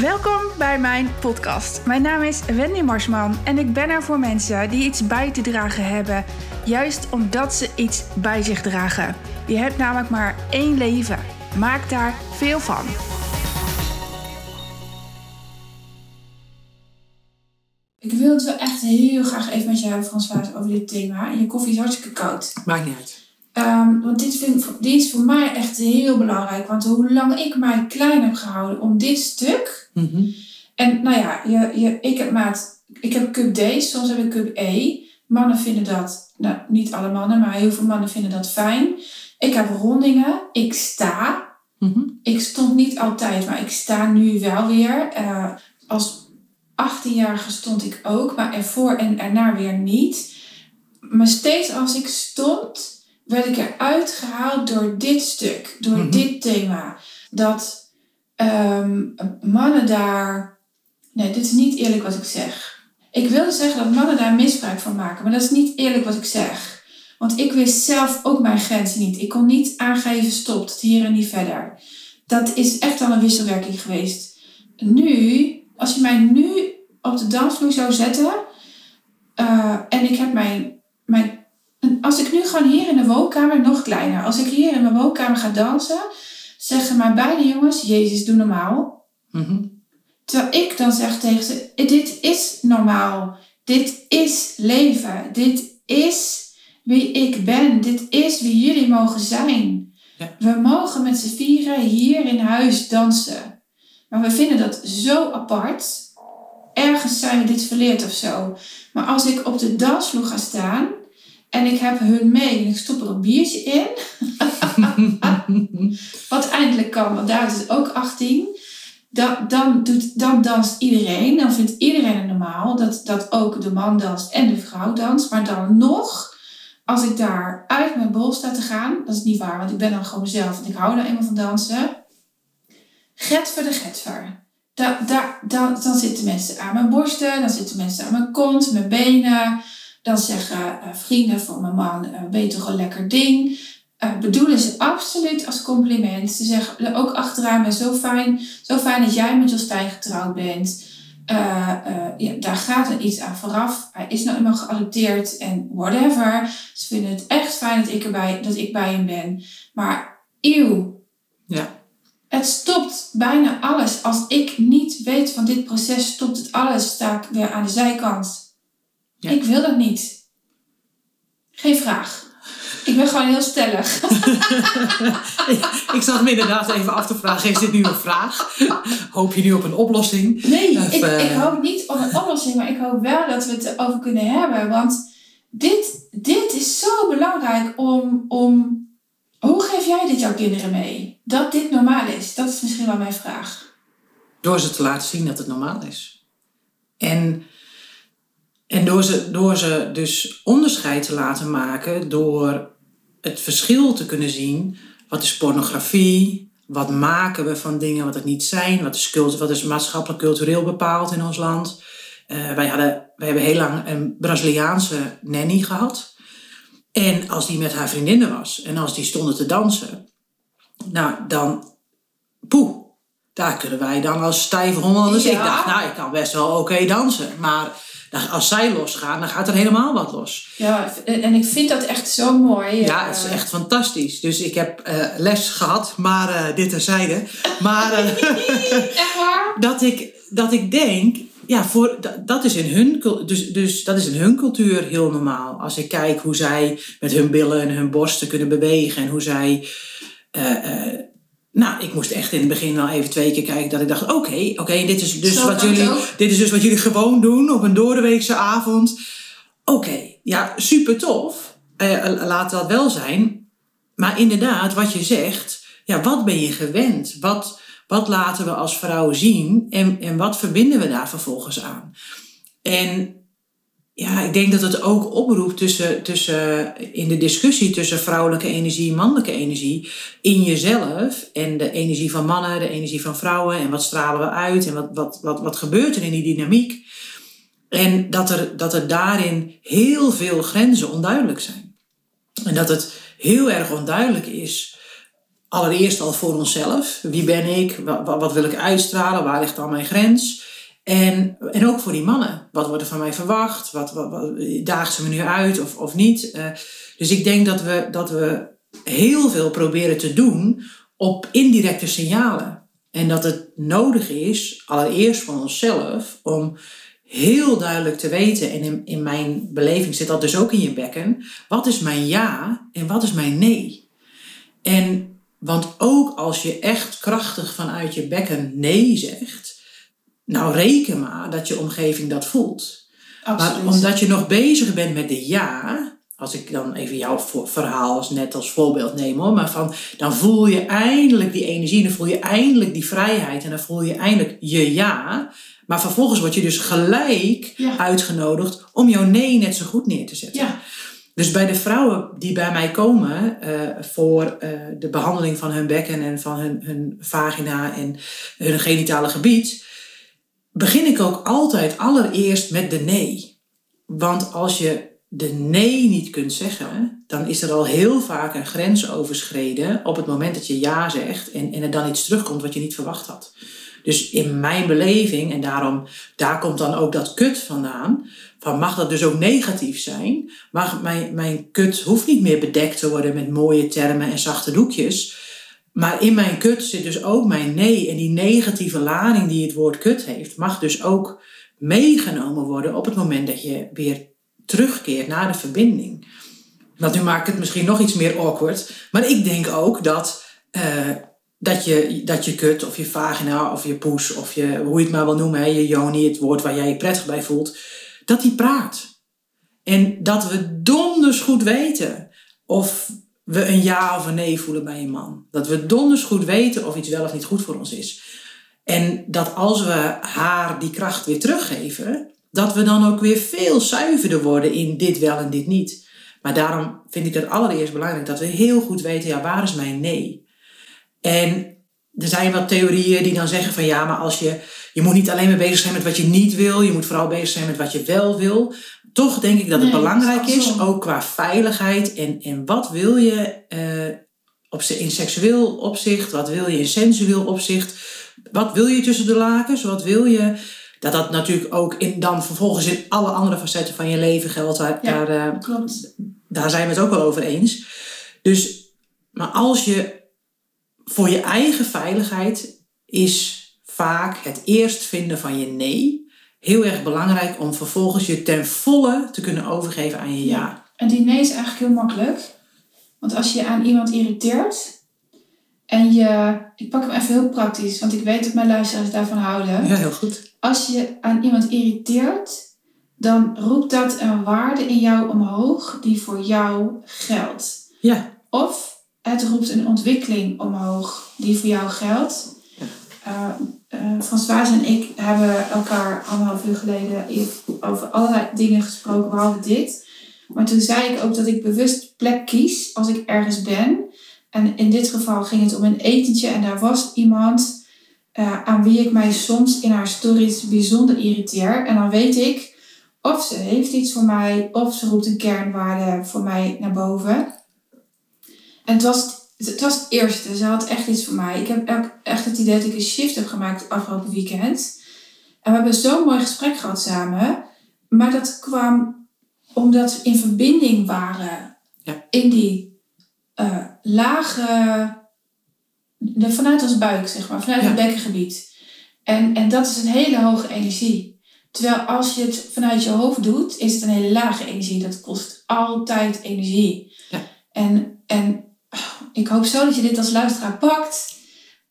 Welkom bij mijn podcast. Mijn naam is Wendy Marsman en ik ben er voor mensen die iets bij te dragen hebben, juist omdat ze iets bij zich dragen. Je hebt namelijk maar één leven. Maak daar veel van. Ik wil het wel echt heel graag even met jou hebben, François, over dit thema. En je koffie is hartstikke koud. Maakt niet uit. Um, want dit, vind, dit is voor mij echt heel belangrijk. Want hoe lang ik mij klein heb gehouden om dit stuk. Mm -hmm. En nou ja, je, je, ik heb maat. Ik heb cup D, soms heb ik cup E. Mannen vinden dat, nou niet alle mannen, maar heel veel mannen vinden dat fijn. Ik heb rondingen. Ik sta. Mm -hmm. Ik stond niet altijd, maar ik sta nu wel weer. Uh, als 18-jarige stond ik ook, maar ervoor en erna weer niet. Maar steeds als ik stond werd ik eruit gehaald door dit stuk, door Mhm. dit thema. Dat ehm, mannen daar. Nee, dit is niet eerlijk wat ik zeg. Ik wilde zeggen dat mannen daar misbruik van maken, maar dat is niet eerlijk wat ik zeg. Want ik wist zelf ook mijn grenzen niet. Ik kon niet aangeven stop, hier en niet verder. Dat is echt al een wisselwerking geweest. Nu, als je mij nu op de dansvloer zou zetten eh, en ik heb mijn, mijn als ik nu gewoon hier in de woonkamer, nog kleiner, als ik hier in mijn woonkamer ga dansen, zeggen mijn beide jongens, Jezus, doe normaal. Mhm. Terwijl ik dan zeg tegen ze, dit is normaal. Dit is leven. Dit is wie ik ben. Dit is wie jullie mogen zijn. Ja. We mogen met z'n vieren hier in huis dansen. Maar we vinden dat zo apart. Ergens zijn we dit verleerd of zo. Maar als ik op de dansvloer ga staan en ik heb hun mee en ik stop er een biertje in. Wat eindelijk kan, want daar is het ook 18. Dan, dan, doet, dan danst iedereen. Dan vindt iedereen het normaal dat, dat ook de man danst en de vrouw danst. Maar dan nog, als ik daar uit mijn bol sta te gaan, dat is niet waar, want ik ben dan gewoon mezelf en ik hou nou eenmaal van dansen. Getver de getver. Da, da, dan, dan zitten mensen aan mijn borsten, dan zitten mensen aan mijn kont, mijn benen. Dan zeggen uh, vrienden van mijn man, ben je toch een lekker ding. Uh, bedoelen ze absoluut als compliment. Ze zeggen ook achteraan, ben zo fijn, zo fijn dat jij met Jostijn getrouwd bent. ja, daar gaat er iets aan vooraf. Hij is nou eenmaal geadopteerd en whatever. Ze vinden het echt fijn dat ik, erbij, dat ik bij hem ben. Maar eeuw. Ja. Het stopt bijna alles. Als ik niet weet van dit proces, stopt het alles. Sta ik weer aan de zijkant. Ja. Ik wil dat niet. Geen vraag. Ik ben gewoon heel stellig. ik zat me inderdaad even af te vragen, is dit nu een vraag? Hoop je nu op een oplossing? Nee, Of, ik, eh, ik hoop niet op een oplossing, maar ik hoop wel dat we het erover kunnen hebben. Want dit, dit is zo belangrijk om, om... Hoe geef jij dit jouw kinderen mee? Dat dit normaal is? Dat is misschien wel mijn vraag. Door ze te laten zien dat het normaal is. En, en door, ze, door ze dus onderscheid te laten maken, door het verschil te kunnen zien. Wat is pornografie? Wat maken we van dingen wat het niet zijn? Wat is, cult, wat is maatschappelijk cultureel bepaald in ons land? Uh, wij, hadden, wij hebben heel lang een Braziliaanse nanny gehad. En als die met haar vriendinnen was en als die stonden te dansen, nou dan, poeh, daar kunnen wij dan als stijve Hollanders. Ja. Ik dacht, nou, ik kan best wel oké okay dansen. Maar als zij losgaan, dan gaat er helemaal wat los. Ja, en ik vind dat echt zo mooi. Ja, het is echt fantastisch. Dus ik heb uh, les gehad, maar uh, dit terzijde. Maar uh, echt waar? dat, ik, dat ik denk, ja, voor, dat, is in hun, dus, dus dat is in hun cultuur heel normaal. Als ik kijk hoe zij met hun billen en hun borsten kunnen bewegen en hoe zij. Uh, nou, ik moest echt in het begin wel even twee keer kijken dat ik dacht: oké, okay, oké, okay, dit, is dus Zo wat jullie, ook. dit is dus wat jullie gewoon doen op een doordeweekse avond. Oké, okay, ja, super tof. Uh, laat dat wel zijn. Maar inderdaad, wat je zegt, ja, wat ben je gewend? Wat, wat laten we als vrouw zien en, en wat verbinden we daar vervolgens aan? En ja, ik denk dat het ook oproept tussen, tussen, in de discussie tussen vrouwelijke energie en mannelijke energie in jezelf en de energie van mannen, de energie van vrouwen en wat stralen we uit en wat, wat, wat, wat gebeurt er in die dynamiek. En dat er, dat er daarin heel veel grenzen onduidelijk zijn. En dat het heel erg onduidelijk is allereerst al voor onszelf. Wie ben ik? Wat, wat wil ik uitstralen? Waar ligt dan mijn grens? En, en ook voor die mannen. Wat wordt er van mij verwacht? Wat, wat, daagt ze me nu uit of, of niet? Uh, dus ik denk dat we, dat we heel veel proberen te doen op indirecte signalen. En dat het nodig is, allereerst van onszelf, om heel duidelijk te weten, en in, in mijn beleving zit dat dus ook in je bekken, wat is mijn ja en wat is mijn nee? En want ook als je echt krachtig vanuit je bekken nee zegt, nou reken maar dat je omgeving dat voelt. Absoluut. Maar omdat je nog bezig bent met de ja, als ik dan even jouw verhaal als net als voorbeeld neem hoor, maar van dan voel je eindelijk die energie, dan voel je eindelijk die vrijheid en dan voel je eindelijk je ja. Maar vervolgens word je dus gelijk uitgenodigd om jouw nee net zo goed neer te zetten. Ja. Dus bij de vrouwen die bij mij komen uh, voor uh, de behandeling van hun bekken en van hun, hun vagina en hun genitale gebied, begin ik ook altijd allereerst met de nee. Want als je de nee niet kunt zeggen, dan is er al heel vaak een grens overschreden op het moment dat je ja zegt en, en er dan iets terugkomt wat je niet verwacht had. Dus in mijn beleving, en daarom, daar komt dan ook dat kut vandaan, van mag dat dus ook negatief zijn? Mag mijn, mijn kut hoeft niet meer bedekt te worden met mooie termen en zachte doekjes. Maar in mijn kut zit dus ook mijn nee. En die negatieve lading die het woord kut heeft, mag dus ook meegenomen worden op het moment dat je weer terugkeert naar de verbinding. Want nu maakt het misschien nog iets meer awkward. Maar ik denk ook dat, uh, dat, je, dat je kut of je vagina of je poes of je, hoe je het maar wil noemen, hè, je joni, het woord waar jij je prettig bij voelt, dat die praat. En dat we donders goed weten of we een ja of een nee voelen bij een man. Dat we donders goed weten of iets wel of niet goed voor ons is. En dat als we haar die kracht weer teruggeven, dat we dan ook weer veel zuiverder worden in dit wel en dit niet. Maar daarom vind ik het allereerst belangrijk dat we heel goed weten, ja, waar is mijn nee? En er zijn wat theorieën die dan zeggen van ja, maar als je, je moet niet alleen maar bezig zijn met wat je niet wil, je moet vooral bezig zijn met wat je wel wil. Toch denk ik dat het belangrijk is, ook qua veiligheid en, en wat wil je uh, op, in seksueel opzicht, wat wil je in sensueel opzicht, wat wil je tussen de lakens, wat wil je dat dat natuurlijk ook in, dan vervolgens in alle andere facetten van je leven geldt. Daar, ja, daar, uh, klopt. daar zijn we het ook wel over eens. Dus, maar als je voor je eigen veiligheid is vaak het eerst vinden van je nee heel erg belangrijk om vervolgens je ten volle te kunnen overgeven aan je ja. ja. En die nee is eigenlijk heel makkelijk. Want als je aan iemand irriteert, en je, ik pak hem even heel praktisch, want ik weet dat mijn luisteraars daarvan houden. Ja, heel goed. Als je aan iemand irriteert, dan roept dat een waarde in jou omhoog die voor jou geldt. Ja. Of het roept een ontwikkeling omhoog die voor jou geldt. Uh, uh, François en ik hebben elkaar anderhalf uur geleden over allerlei dingen gesproken, behalve dit. Maar toen zei ik ook dat ik bewust plek kies als ik ergens ben en in dit geval ging het om een etentje en daar was iemand uh, aan wie ik mij soms in haar stories bijzonder irriteer. En dan weet ik of ze heeft iets voor mij of ze roept een kernwaarde voor mij naar boven. En het was het, was het eerste. Ze had echt iets voor mij. Ik heb echt het idee dat ik een shift heb gemaakt afgelopen weekend. En we hebben zo'n mooi gesprek gehad samen. Maar dat kwam omdat we in verbinding waren ja. in die uh, lage, vanuit ons buik, zeg maar, vanuit het bekkengebied. En, en dat is een hele hoge energie. Terwijl als je het vanuit je hoofd doet, is het een hele lage energie. Dat kost altijd energie. Ja. En, en ik hoop zo dat je dit als luisteraar pakt.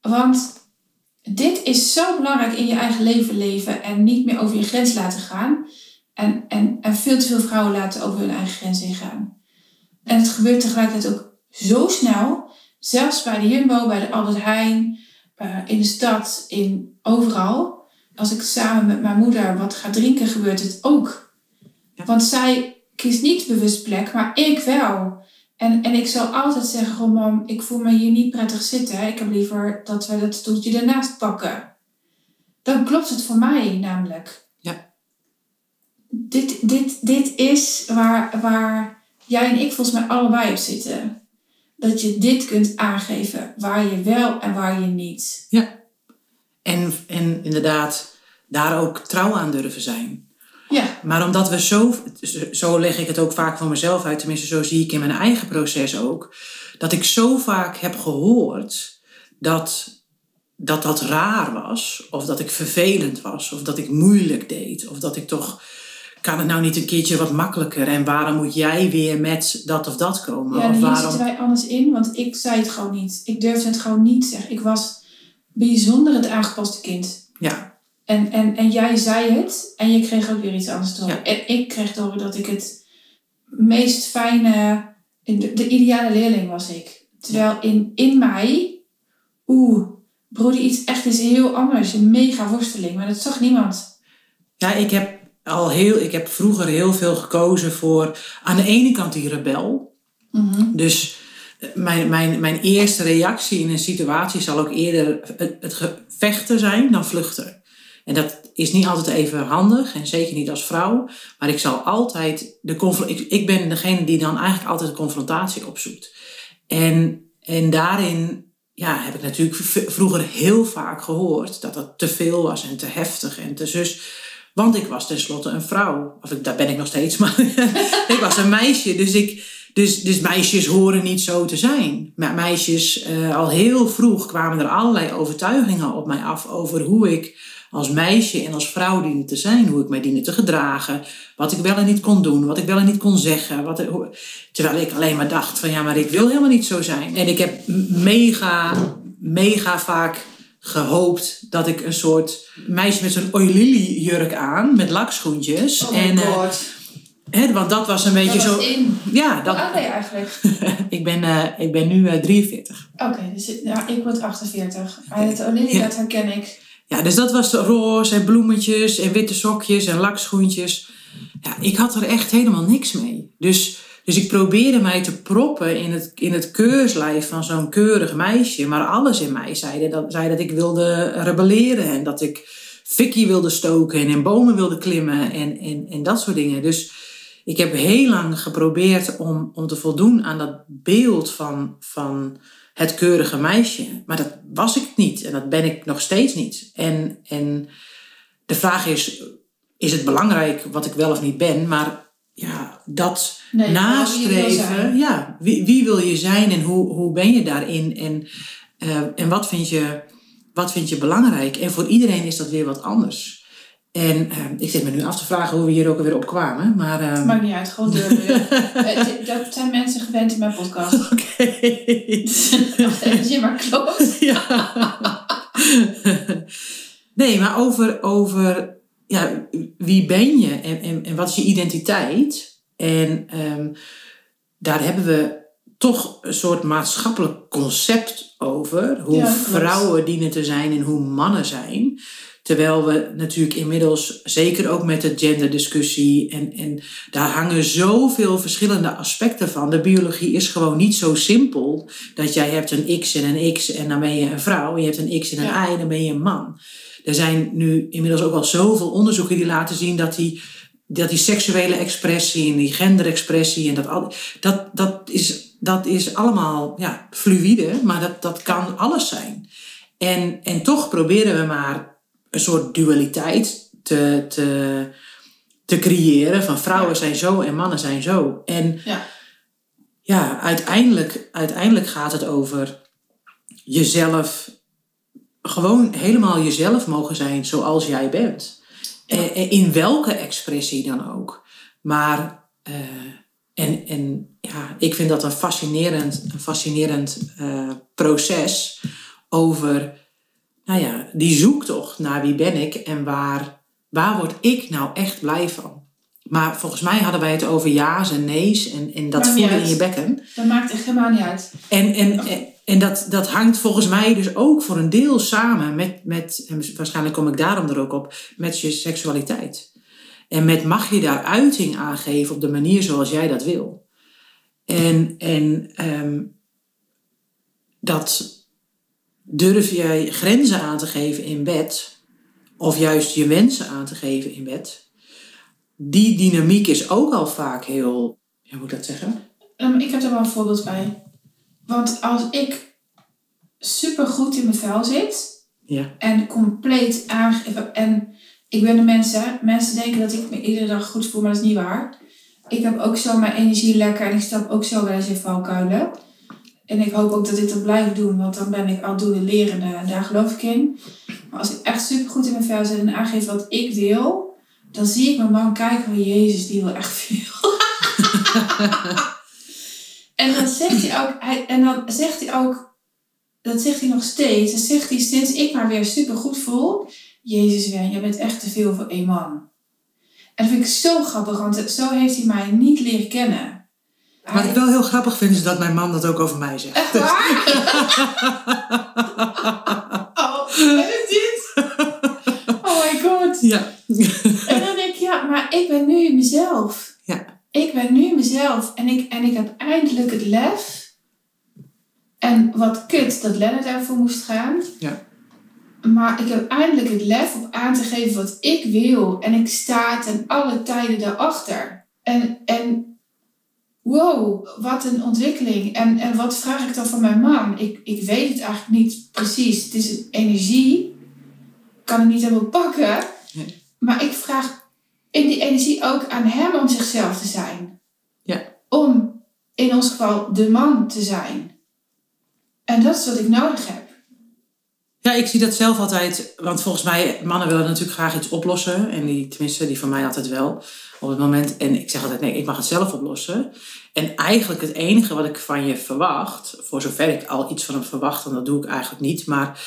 Want dit is zo belangrijk in je eigen leven leven en niet meer over je grens laten gaan. En, en, en veel te veel vrouwen laten over hun eigen grens ingaan. En het gebeurt tegelijkertijd ook zo snel, zelfs bij de Jumbo, bij de Albert Heijn, uh, in de stad, in overal. Als ik samen met mijn moeder wat ga drinken, gebeurt het ook. Want zij kiest niet bewust plek, maar ik wel. En, en ik zal altijd zeggen, mam, ik voel me hier niet prettig zitten. Ik heb liever dat we dat stoeltje ernaast pakken. Dan klopt het voor mij namelijk. Ja. Dit, dit, dit is waar, waar jij en ik volgens mij allebei op zitten. dat je dit kunt aangeven waar je wel en waar je niet. En, en inderdaad, daar ook trouw aan durven zijn. Ja, Maar omdat we zo, zo leg ik het ook vaak voor mezelf uit, tenminste zo zie ik in mijn eigen proces ook, dat ik zo vaak heb gehoord dat dat, dat raar was, of dat ik vervelend was, of dat ik moeilijk deed, of dat ik toch, kan het nou niet een keertje wat makkelijker en waarom moet jij weer met dat of dat komen? ja of waarom... zitten wij anders in, want ik zei het gewoon niet. Ik durfde het gewoon niet zeggen. Ik was bijzonder het aangepaste kind. Ja, En, en, en jij zei het en je kreeg ook weer iets anders te horen. Ja. En ik kreeg te horen dat ik het meest fijne, de, de ideale leerling was ik. Terwijl in, in mij, oeh, broedde iets echt iets heel anders. Een mega worsteling, maar dat zag niemand. Ja, ik heb al heel, ik heb vroeger heel veel gekozen voor aan de ene kant die rebel. Dus eh, mijn, mijn, mijn eerste reactie in een situatie zal ook eerder het, het vechten zijn dan vluchten. En dat is niet altijd even handig en zeker niet als vrouw. Maar ik zal altijd de ik, ik ben degene die dan eigenlijk altijd de confrontatie opzoekt. En, en daarin ja, heb ik natuurlijk vroeger heel vaak gehoord dat het te veel was en te heftig en te zus. Want ik was tenslotte een vrouw. Of ik, daar ben ik nog steeds, maar ik was een meisje. Dus, ik, dus, dus meisjes horen niet zo te zijn. Maar meisjes, eh, al heel vroeg kwamen er allerlei overtuigingen op mij af over hoe ik als meisje en als vrouw diende te zijn. Hoe ik mij diende te gedragen. Wat ik wel en niet kon doen. Wat ik wel en niet kon zeggen. Wat, hoe- terwijl ik alleen maar dacht van ja, maar ik wil helemaal niet zo zijn. En ik heb mega, mega vaak gehoopt dat ik een soort meisje met zo'n oilily jurk aan. Met lakschoentjes. Oh en, eh, god. hè, want dat was een beetje Dat zo... was in. Ja, dat, oud ben je eigenlijk? ik, ben, eh, ik ben nu eh, 43. Oké, dus ja, ik word 48. Maar het Ja. dat herken ik. Ja, dus dat was roze en bloemetjes en witte sokjes en lakschoentjes. Ja, ik had er echt helemaal niks mee. Dus, dus ik probeerde mij te proppen in het, in het keurslijf van zo'n keurig meisje. Maar alles in mij zei dat, zei dat ik wilde rebelleren en dat ik fikkie wilde stoken en in bomen wilde klimmen en, en, en dat soort dingen. Dus ik heb heel lang geprobeerd om, om te voldoen aan dat beeld van, van het keurige meisje. Maar dat was ik niet en dat ben ik nog steeds niet. En, en de vraag is, is het belangrijk wat ik wel of niet ben? Maar ja, dat Nee, maar wie nastreven, ja, wie, wie wil je zijn en hoe, hoe ben je daarin? En, eh, en wat, vind je, wat vind je belangrijk? En voor iedereen is dat weer wat anders. En eh, ik zit me nu af te vragen hoe we hier ook weer op kwamen. Maar, eh, Maakt niet uit, gewoon deur. Eh, dat zijn mensen gewend in mijn podcast. Oké. Even, je maar klopt. ja. nee, maar over, over ja, wie ben je en, en, en wat is je identiteit? En ehm, daar hebben we toch een soort maatschappelijk concept over. Hoe Ja, vrouwen dienen te zijn en hoe mannen zijn. Terwijl we natuurlijk inmiddels, zeker ook met de genderdiscussie, en, en daar hangen zoveel verschillende aspecten van. De biologie is gewoon niet zo simpel dat jij hebt een X en een X en dan ben je een vrouw. Je hebt een X en een Ja. Y en dan ben je een man. Er zijn nu inmiddels ook al zoveel onderzoeken die laten zien dat die, dat die seksuele expressie en die genderexpressie en dat, al, dat, dat, is, dat is allemaal ja, fluïde, maar dat, dat kan alles zijn. En, en toch proberen we maar een soort dualiteit te, te, te creëren van vrouwen Ja. zijn zo en mannen zijn zo. En Ja. ja, uiteindelijk, uiteindelijk gaat het over jezelf, gewoon helemaal jezelf mogen zijn zoals jij bent. Ja. Eh, eh, In welke expressie dan ook. Maar, eh, en, en ja, ik vind dat een fascinerend, een fascinerend proces over, nou ja, die zoektocht naar wie ben ik en waar, waar word ik nou echt blij van. Maar volgens mij hadden wij het over ja's en nee's en, en dat voelen in je bekken. Dat maakt echt helemaal niet uit. En, en, en, en dat, dat hangt volgens mij dus ook voor een deel samen met, met, en waarschijnlijk kom ik daarom er ook op, met je seksualiteit. En met mag je daar uiting aan geven op de manier zoals jij dat wil. En, en ehm, dat durf jij grenzen aan te geven in bed, of juist je wensen aan te geven in bed. Die dynamiek is ook al vaak heel, ja, hoe moet ik dat zeggen? Um, ik heb er wel een voorbeeld bij. Want als ik super goed in mijn vel zit Ja. en compleet aangegeven en ik ben de mensen, mensen denken dat ik me iedere dag goed voel, maar dat is niet waar. Ik heb ook zo mijn energie lekker en ik stap ook zo wel eens in valkuilen. En ik hoop ook dat ik dat blijf doen, want dan ben ik aldoende lerende en daar geloof ik in. Maar als ik echt super goed in mijn vel zit en aangeef wat ik wil, dan zie ik mijn man kijken van Jezus, die wil echt veel. en dan zegt hij ook, hij, en dan zegt hij ook, dat zegt hij nog steeds, dan zegt hij sinds ik maar weer super goed voel, Jezus Wen, jij bent echt te veel voor één man. En dat vind ik zo grappig, want zo heeft hij mij niet leren kennen. Wat ik wel heel grappig vind, is dat mijn man dat ook over mij zegt. Echt waar? oh, dit? Oh my god. Ja. En dan denk ik, ja, maar ik ben nu mezelf. Ja. Ik ben nu mezelf. En ik, en ik heb eindelijk het lef. En wat kut dat Lennart daarvoor moest gaan. Ja. Maar ik heb eindelijk het lef om aan te geven wat ik wil. En ik sta ten alle tijden daarachter. En, en wow, wat een ontwikkeling. En, en wat vraag ik dan van mijn man? Ik, ik weet het eigenlijk niet precies. Het is een energie. Ik kan het niet helemaal pakken. Nee. Maar ik vraag in die energie ook aan hem om zichzelf te zijn. Ja. Om in ons geval de man te zijn. En dat is wat ik nodig heb. Ja, ik zie dat zelf altijd. Want volgens mij, mannen willen natuurlijk graag iets oplossen. En die, tenminste, die van mij altijd wel. Op het moment. En ik zeg altijd, nee, ik mag het zelf oplossen. En eigenlijk het enige wat ik van je verwacht. Voor zover ik al iets van hem verwacht, en dat doe ik eigenlijk niet. Maar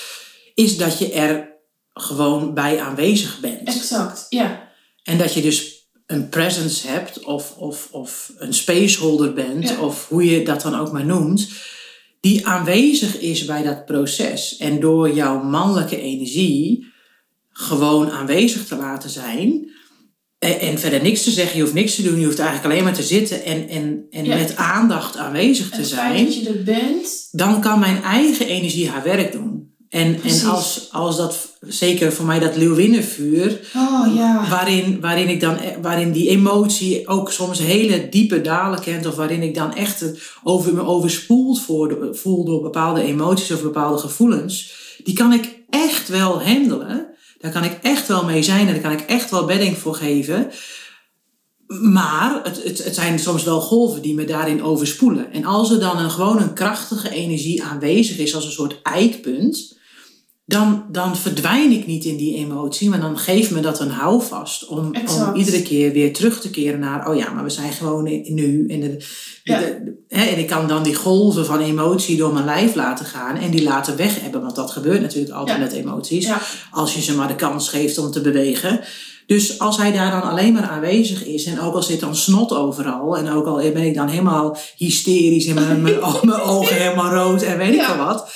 is dat je er gewoon bij aanwezig bent. Exact, ja. En dat je dus een presence hebt of, of, of een spaceholder bent, Ja. of hoe je dat dan ook maar noemt, die aanwezig is bij dat proces. En door jouw mannelijke energie gewoon aanwezig te laten zijn. En, en verder niks te zeggen, je hoeft niks te doen, je hoeft eigenlijk alleen maar te zitten en, en, en Ja. met aandacht aanwezig te zijn dat je er bent. dan kan mijn eigen energie haar werk doen. En, Precies. en als, als dat, zeker voor mij dat leeuwinnenvuur, Oh ja. waarin, waarin, ik dan, e- waarin die emotie ook soms hele diepe dalen kent, of waarin ik dan echt het over, me overspoeld voor, voel door bepaalde emoties of bepaalde gevoelens, die kan ik echt wel handelen. Daar kan ik echt wel mee zijn en daar kan ik echt wel bedding voor geven. Maar het, het, het zijn soms wel golven die me daarin overspoelen. En als er dan een, gewoon een krachtige energie aanwezig is als een soort eikpunt, dan, dan verdwijn ik niet in die emotie, maar dan geeft me dat een houvast om, om iedere keer weer terug te keren naar, oh ja, maar we zijn gewoon in, nu. En, de, Ja. de- hè, en ik kan dan die golven van emotie door mijn lijf laten gaan en die laten weg hebben, want dat gebeurt natuurlijk altijd Ja. met emoties, Ja. als je ze maar de kans geeft om te bewegen. Dus als hij daar dan alleen maar aanwezig is en ook al zit dan snot overal en ook al ben ik dan helemaal hysterisch en mijn, mijn, mijn ogen helemaal rood en weet ik veel wat.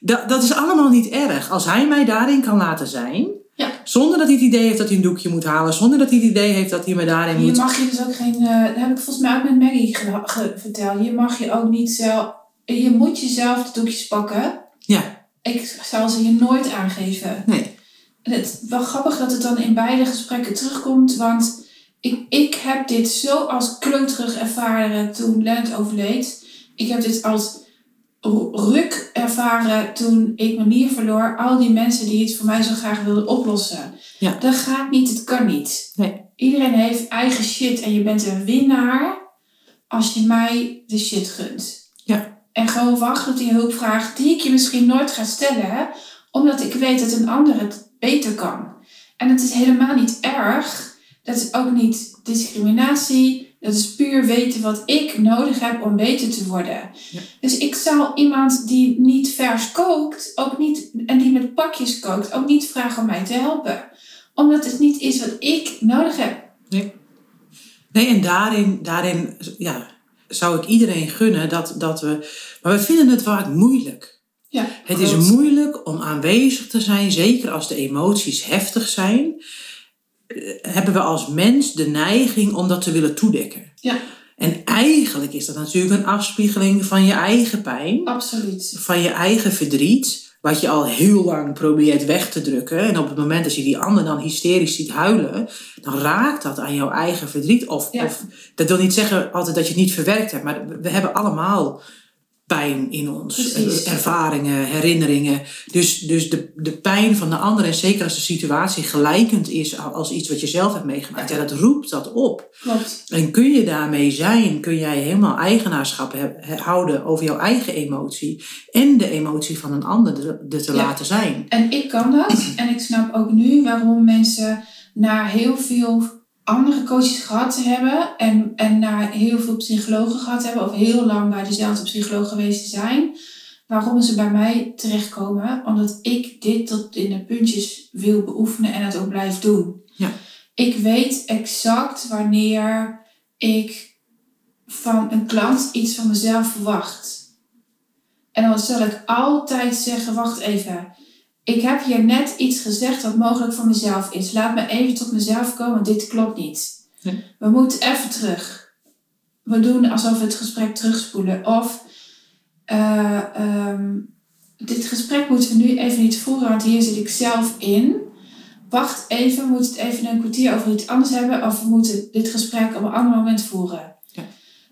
Dat, dat is allemaal niet erg. Als hij mij daarin kan laten zijn, Ja. zonder dat hij het idee heeft dat hij een doekje moet halen, zonder dat hij het idee heeft dat hij me daarin Hier moet. mag je dus ook geen, eh, dat heb ik volgens mij ook met Maggie ge- ge- verteld. Hier mag je ook niet zelf, je moet jezelf de doekjes pakken. Ja, Ik zal ze je nooit aangeven. nee. En het is wel grappig dat het dan in beide gesprekken terugkomt, want ik, ik heb dit zo als kleuterig ervaren toen Lent overleed. Ik heb dit als ruk ervaren toen ik mijn nier verloor. Al die mensen die het voor mij zo graag wilden oplossen. Ja. Dat gaat niet, het kan niet. Nee. Iedereen heeft eigen shit en je bent een winnaar als je mij de shit gunt. Ja. En gewoon wacht op die hulpvraag die ik je misschien nooit ga stellen, omdat ik weet dat een ander het beter kan. En het is helemaal niet erg. Dat is ook niet discriminatie. Dat is puur weten wat ik nodig heb om beter te worden. Ja. Dus ik zou iemand die niet vers kookt, ook niet, en die met pakjes kookt, ook niet vragen om mij te helpen. Omdat het niet is wat ik nodig heb. Nee, en daarin, daarin ja, zou ik iedereen gunnen dat, dat we. Maar we vinden het vaak moeilijk. Ja, Het is moeilijk om aanwezig te zijn, zeker als de emoties heftig zijn. Eh, Hebben we als mens de neiging om dat te willen toedekken. Ja, En eigenlijk is dat natuurlijk een afspiegeling van je eigen pijn, absoluut. van je eigen verdriet, wat je al heel lang probeert weg te drukken. En op het moment dat je die ander dan hysterisch ziet huilen, dan raakt dat aan jouw eigen verdriet. Of, Ja. of dat wil niet zeggen altijd dat je het niet verwerkt hebt, maar we hebben allemaal pijn in ons. Precies. Eh, Ervaringen, herinneringen. Dus, dus de, de pijn van de ander, en zeker als de situatie gelijkend is als iets wat je zelf hebt meegemaakt, ja, dat roept dat op. Klopt. En kun je daarmee zijn, kun jij helemaal eigenaarschap he- houden over jouw eigen emotie en de emotie van een ander er te Ja. laten zijn. En ik kan dat. En ik snap ook nu waarom mensen na heel veel andere coaches gehad hebben. En, en na heel veel psychologen gehad hebben. Of heel lang bij dezelfde psycholoog geweest zijn. Waarom ze bij mij terechtkomen. Omdat ik dit tot in de puntjes wil beoefenen en het ook blijf doen. Ja. Ik weet exact wanneer ik van een klant iets van mezelf verwacht. En dan zal ik altijd zeggen, wacht even. Ik heb hier net iets gezegd wat mogelijk voor mezelf is. Laat me even tot mezelf komen, dit klopt niet. Ja. We moeten even terug. We doen alsof we het gesprek terugspoelen. Of eh, ehm, dit gesprek moeten we nu even niet voeren, want hier zit ik zelf in. Wacht even, we moeten het even een kwartier over iets anders hebben. Of we moeten dit gesprek op een ander moment voeren. Ja.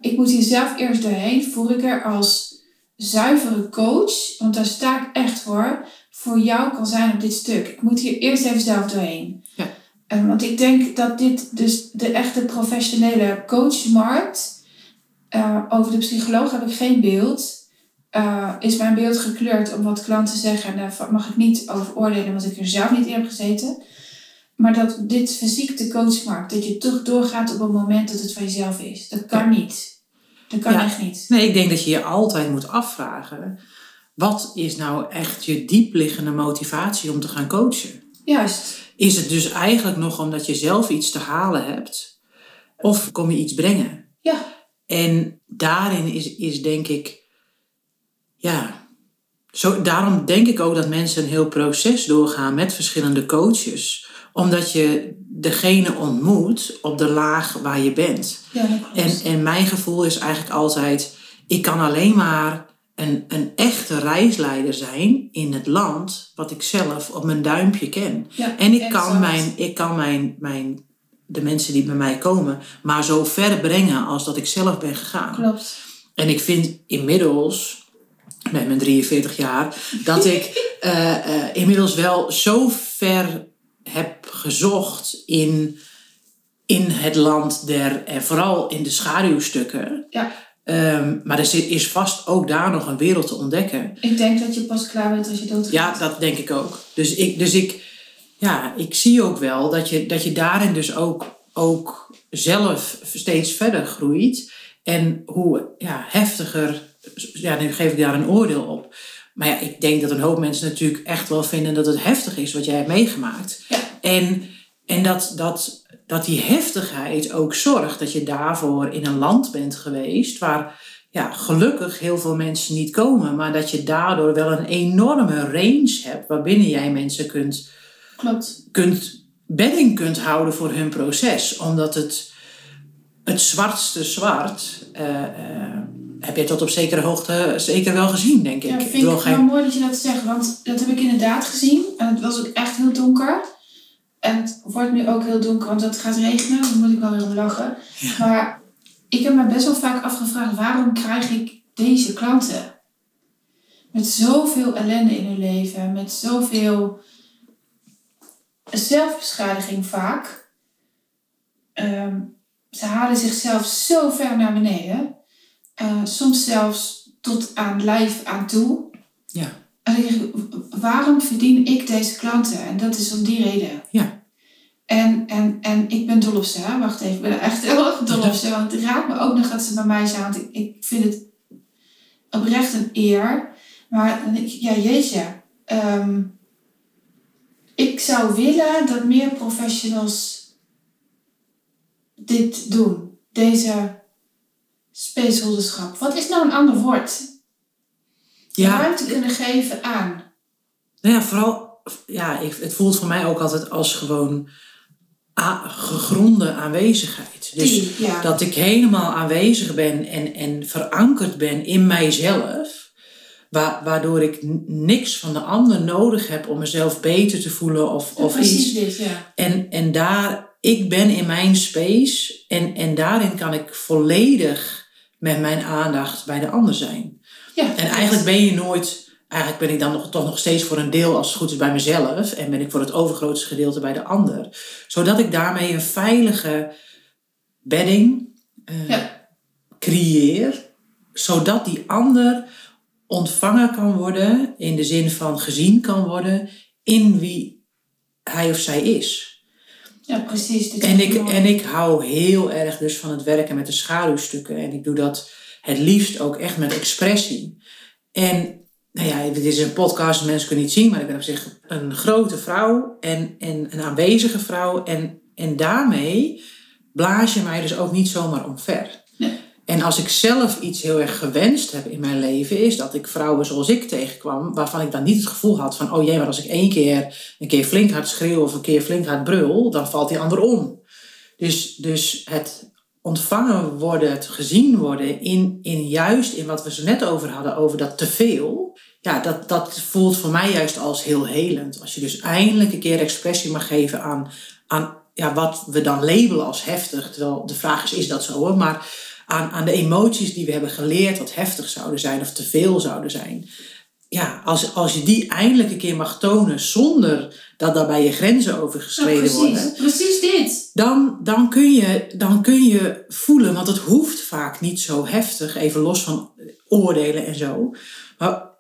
Ik moet hier zelf eerst doorheen. Voer ik er als zuivere coach, want daar sta ik echt voor, voor jou kan zijn op dit stuk. Ik moet hier eerst even zelf doorheen. Ja. En want ik denk dat dit dus de echte professionele coachmarkt, eh, over de psycholoog heb ik geen beeld. Eh, is mijn beeld gekleurd om wat klanten zeggen. En daar mag ik niet over oordelen, want ik er zelf niet in heb gezeten. Maar dat dit fysiek de coachmarkt, dat je toch doorgaat op een moment dat het van jezelf is. Dat kan niet. Dat kan Ja. echt niet. Nee, ik denk dat je je altijd moet afvragen. Wat is nou echt je diepliggende motivatie om te gaan coachen? Juist. Is het dus eigenlijk nog omdat je zelf iets te halen hebt? Of kom je iets brengen? Ja. En daarin is, is denk ik, ja, zo, daarom denk ik ook dat mensen een heel proces doorgaan met verschillende coaches. Omdat je degene ontmoet op de laag waar je bent. Ja. En, en mijn gevoel is eigenlijk altijd, ik kan alleen maar een, een echte reisleider zijn in het land wat ik zelf op mijn duimpje ken. ja, En ik exact. kan, mijn, ik kan mijn, mijn, de mensen die bij mij komen, maar zo ver brengen als dat ik zelf ben gegaan. Klopt. En ik vind inmiddels, met mijn 43 jaar, dat ik eh, eh, inmiddels wel zo ver heb gezocht in, in het land der, en vooral in de schaduwstukken. Ja. Ehm, maar er is vast ook daar nog een wereld te ontdekken. Ik denk dat je pas klaar bent als je doodgaat. Ja, dat denk ik ook. Dus ik, dus ik, ja, ik zie ook wel dat je, dat je daarin dus ook, ook zelf steeds verder groeit. En hoe ja, heftiger, ja, nu geef ik daar een oordeel op. Maar ja, ik denk dat een hoop mensen natuurlijk echt wel vinden dat het heftig is wat jij hebt meegemaakt. Ja. En, en dat, dat, dat die heftigheid ook zorgt dat je daarvoor in een land bent geweest waar ja, gelukkig heel veel mensen niet komen, maar dat je daardoor wel een enorme range hebt waarbinnen jij mensen kunt, Klopt. kunt bedding kunt houden voor hun proces. Omdat het, het zwartste zwart eh, eh, heb je tot op zekere hoogte zeker wel gezien, denk ik. Ja, Ik vind ik wil wel geen- mooi dat je dat zegt, want dat heb ik inderdaad gezien. En het was ook echt heel donker. En het wordt nu ook heel donker, want het gaat regenen. Dan moet ik wel weer om lachen. Maar ik heb me best wel vaak afgevraagd, waarom krijg ik deze klanten? Met zoveel ellende in hun leven, met zoveel zelfbeschadiging vaak. Ehm, ze halen zichzelf zo ver naar beneden. Eh, soms zelfs tot aan lijf aan toe. Ja. Waarom verdien ik deze klanten? En dat is om die reden. Ja. En, en, en ik ben dol op ze. hè. Wacht even, ik ben er echt heel erg dol op ze. Want het raakt me ook nog dat ze bij mij zijn. Want ik, ik vind het oprecht een eer. Maar dan denk ik, ja jeetje. ehm, ik zou willen dat meer professionals dit doen. Deze spaceholderschap. Wat is nou een ander woord? Ja, Ruimte kunnen geven aan. Nou ja, vooral, ja, ik, het voelt voor mij ook altijd als gewoon a- gegronde aanwezigheid. Dus Die, ja. dat ik helemaal aanwezig ben en, en verankerd ben in mijzelf. Wa- waardoor ik niks van de ander nodig heb om mezelf beter te voelen of, Ja, of precies iets. dit, ja. En, en daar, ik ben in mijn space en, en daarin kan ik volledig met mijn aandacht bij de ander zijn. Ja, En eigenlijk ben je nooit, eigenlijk ben ik dan nog, toch nog steeds voor een deel als het goed is bij mezelf. En ben ik voor het overgrootste gedeelte bij de ander. Zodat ik daarmee een veilige bedding eh, Ja. creëer. Zodat die ander ontvangen kan worden, in de zin van gezien kan worden, in wie hij of zij is. Ja, precies. En ik, en ik hou heel erg dus van het werken met de schaduwstukken. En ik doe dat het liefst ook echt met expressie. En nou ja, dit is een podcast, mensen kunnen niet zien, maar ik ben op zich een grote vrouw en, en een aanwezige vrouw. En, en daarmee blaas je mij dus ook niet zomaar omver. Nee. En als ik zelf iets heel erg gewenst heb in mijn leven, is dat ik vrouwen zoals ik tegenkwam, waarvan ik dan niet het gevoel had van, oh jee, maar als ik één keer een keer flink hard schreeuw of een keer flink hard brul, dan valt die ander om. Dus, dus het ontvangen worden, het gezien worden in, in juist in wat we zo net over hadden, over dat teveel. Ja, dat, dat voelt voor mij juist als heel helend. Als je dus eindelijk een keer expressie mag geven aan, aan ja, wat we dan labelen als heftig. Terwijl de vraag is, is dat zo hoor? Maar aan, aan de emoties die we hebben geleerd wat heftig zouden zijn of te veel zouden zijn. Ja, als, als je die eindelijk een keer mag tonen zonder dat daarbij je grenzen Ja, overgeschreden worden precies. Precies dit. dan, dan, kun je, dan kun je voelen, want het hoeft vaak niet zo heftig, even los van oordelen en zo. Maar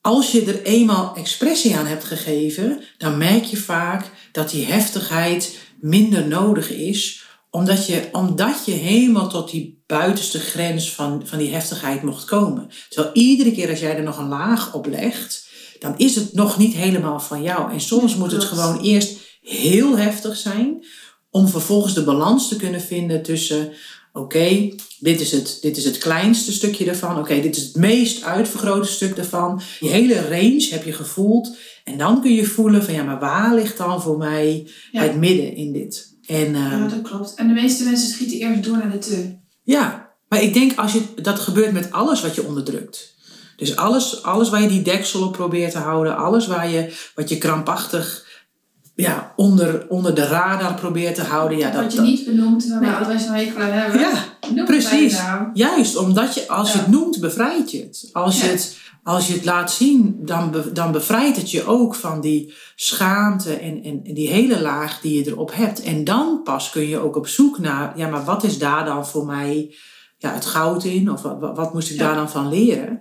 als je er eenmaal expressie aan hebt gegeven, dan merk je vaak dat die heftigheid minder nodig is, omdat je, omdat je helemaal tot die buitenste grens van, van die heftigheid mocht komen. Terwijl iedere keer als jij er nog een laag op legt, dan is het nog niet helemaal van jou. En soms moet het gewoon eerst heel heftig zijn, om vervolgens de balans te kunnen vinden tussen, oké, dit, is het, dit is het kleinste stukje ervan, oké, dit is het meest uitvergrote stuk ervan. Die hele range heb je gevoeld. En dan kun je voelen van, ja, maar waar ligt dan voor mij Ja. het midden in dit? En Ja, dat klopt. En de meeste mensen schieten eerst door naar de te. ja, maar ik denk als je, dat gebeurt met alles wat je onderdrukt. Dus alles, alles waar je die deksel op probeert te houden, alles waar je, wat je krampachtig ja, onder, onder de radar probeert te houden. Ja, dat, Wat je dat- niet benoemt, waar we Nee. allebei zo'n hekel aan hebben. ja, Noem precies. Juist, omdat je, als je het noemt, bevrijdt je het. Als, je het. als je het laat zien, dan, be- dan bevrijdt het je ook van die schaamte en, en, en die hele laag die je erop hebt. En dan pas kun je ook op zoek naar, ja, maar wat is daar dan voor mij ja, het goud in? Of wat, wat moest ik Ja. daar dan van leren?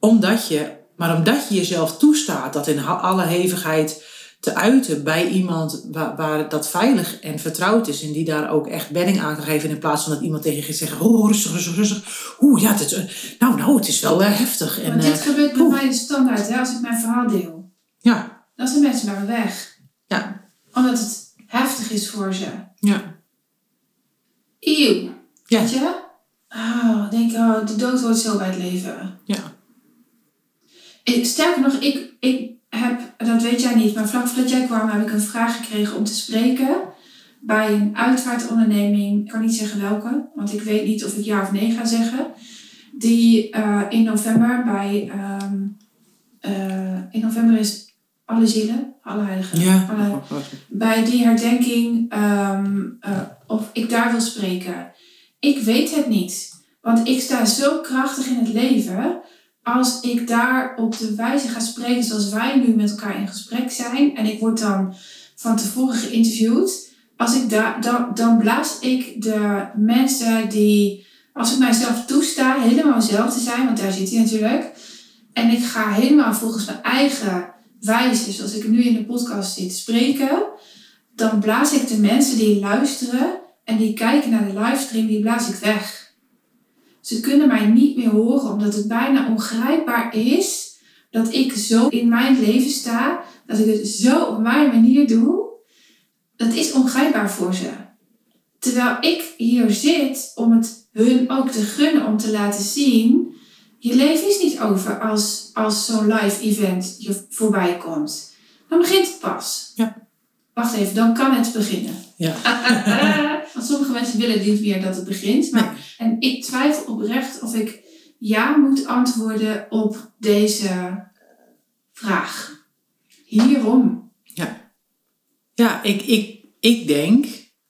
Omdat je, maar omdat je jezelf toestaat dat in alle hevigheid te uiten bij iemand waar, waar dat veilig en vertrouwd is. En die daar ook echt bedding aan kan geven. In plaats van dat iemand tegen je gaat zeggen, oh rustig, rustig, rustig. Oeh, ja, het is, eh, nou, nou, het is wel eh, heftig. En, dit eh, gebeurt bij oeh. mij de standaard, hè, als ik mijn verhaal deel. ja, Dan zijn mensen bij me weg. ja, Omdat het heftig is voor ze. ja, Eeuw. Ja. Weet je? Oh, denk, oh, de dood hoort zo bij het leven. ja, Sterker nog, ik, ik heb, dat weet jij niet, maar vlak voordat jij kwam heb ik een vraag gekregen om te spreken bij een uitvaartonderneming. Ik kan niet zeggen welke, want ik weet niet of ik ja of nee ga zeggen. Die eh, in november bij, ehm, eh, in november is alle zielen, alle heiligen, ja. alle, bij die herdenking ehm, eh, of ik daar wil spreken. Ik weet het niet. Want ik sta zo krachtig in het leven. Als ik daar op de wijze ga spreken zoals wij nu met elkaar in gesprek zijn. En ik word dan van tevoren geïnterviewd. Als ik daar, dan, dan blaas ik de mensen die, als ik mijzelf toesta, helemaal zelf te zijn. Want daar zit hij natuurlijk. En ik ga helemaal volgens mijn eigen wijze, zoals ik nu in de podcast zit, spreken. Dan blaas ik de mensen die luisteren en die kijken naar de livestream, die blaas ik weg. Ze kunnen mij niet meer horen, omdat het bijna ongrijpbaar is dat ik zo in mijn leven sta, dat ik het zo op mijn manier doe. Dat is ongrijpbaar voor ze. Terwijl ik hier zit om het hun ook te gunnen, om te laten zien, je leven is niet over als, als zo'n live event je voorbij komt. Dan begint het pas. Ja. Wacht even, dan kan het beginnen. Ja. Want sommige mensen willen niet meer dat het begint. Maar, En ik twijfel oprecht of ik ja moet antwoorden op deze vraag. Hierom. Ja, ik, ik, ik denk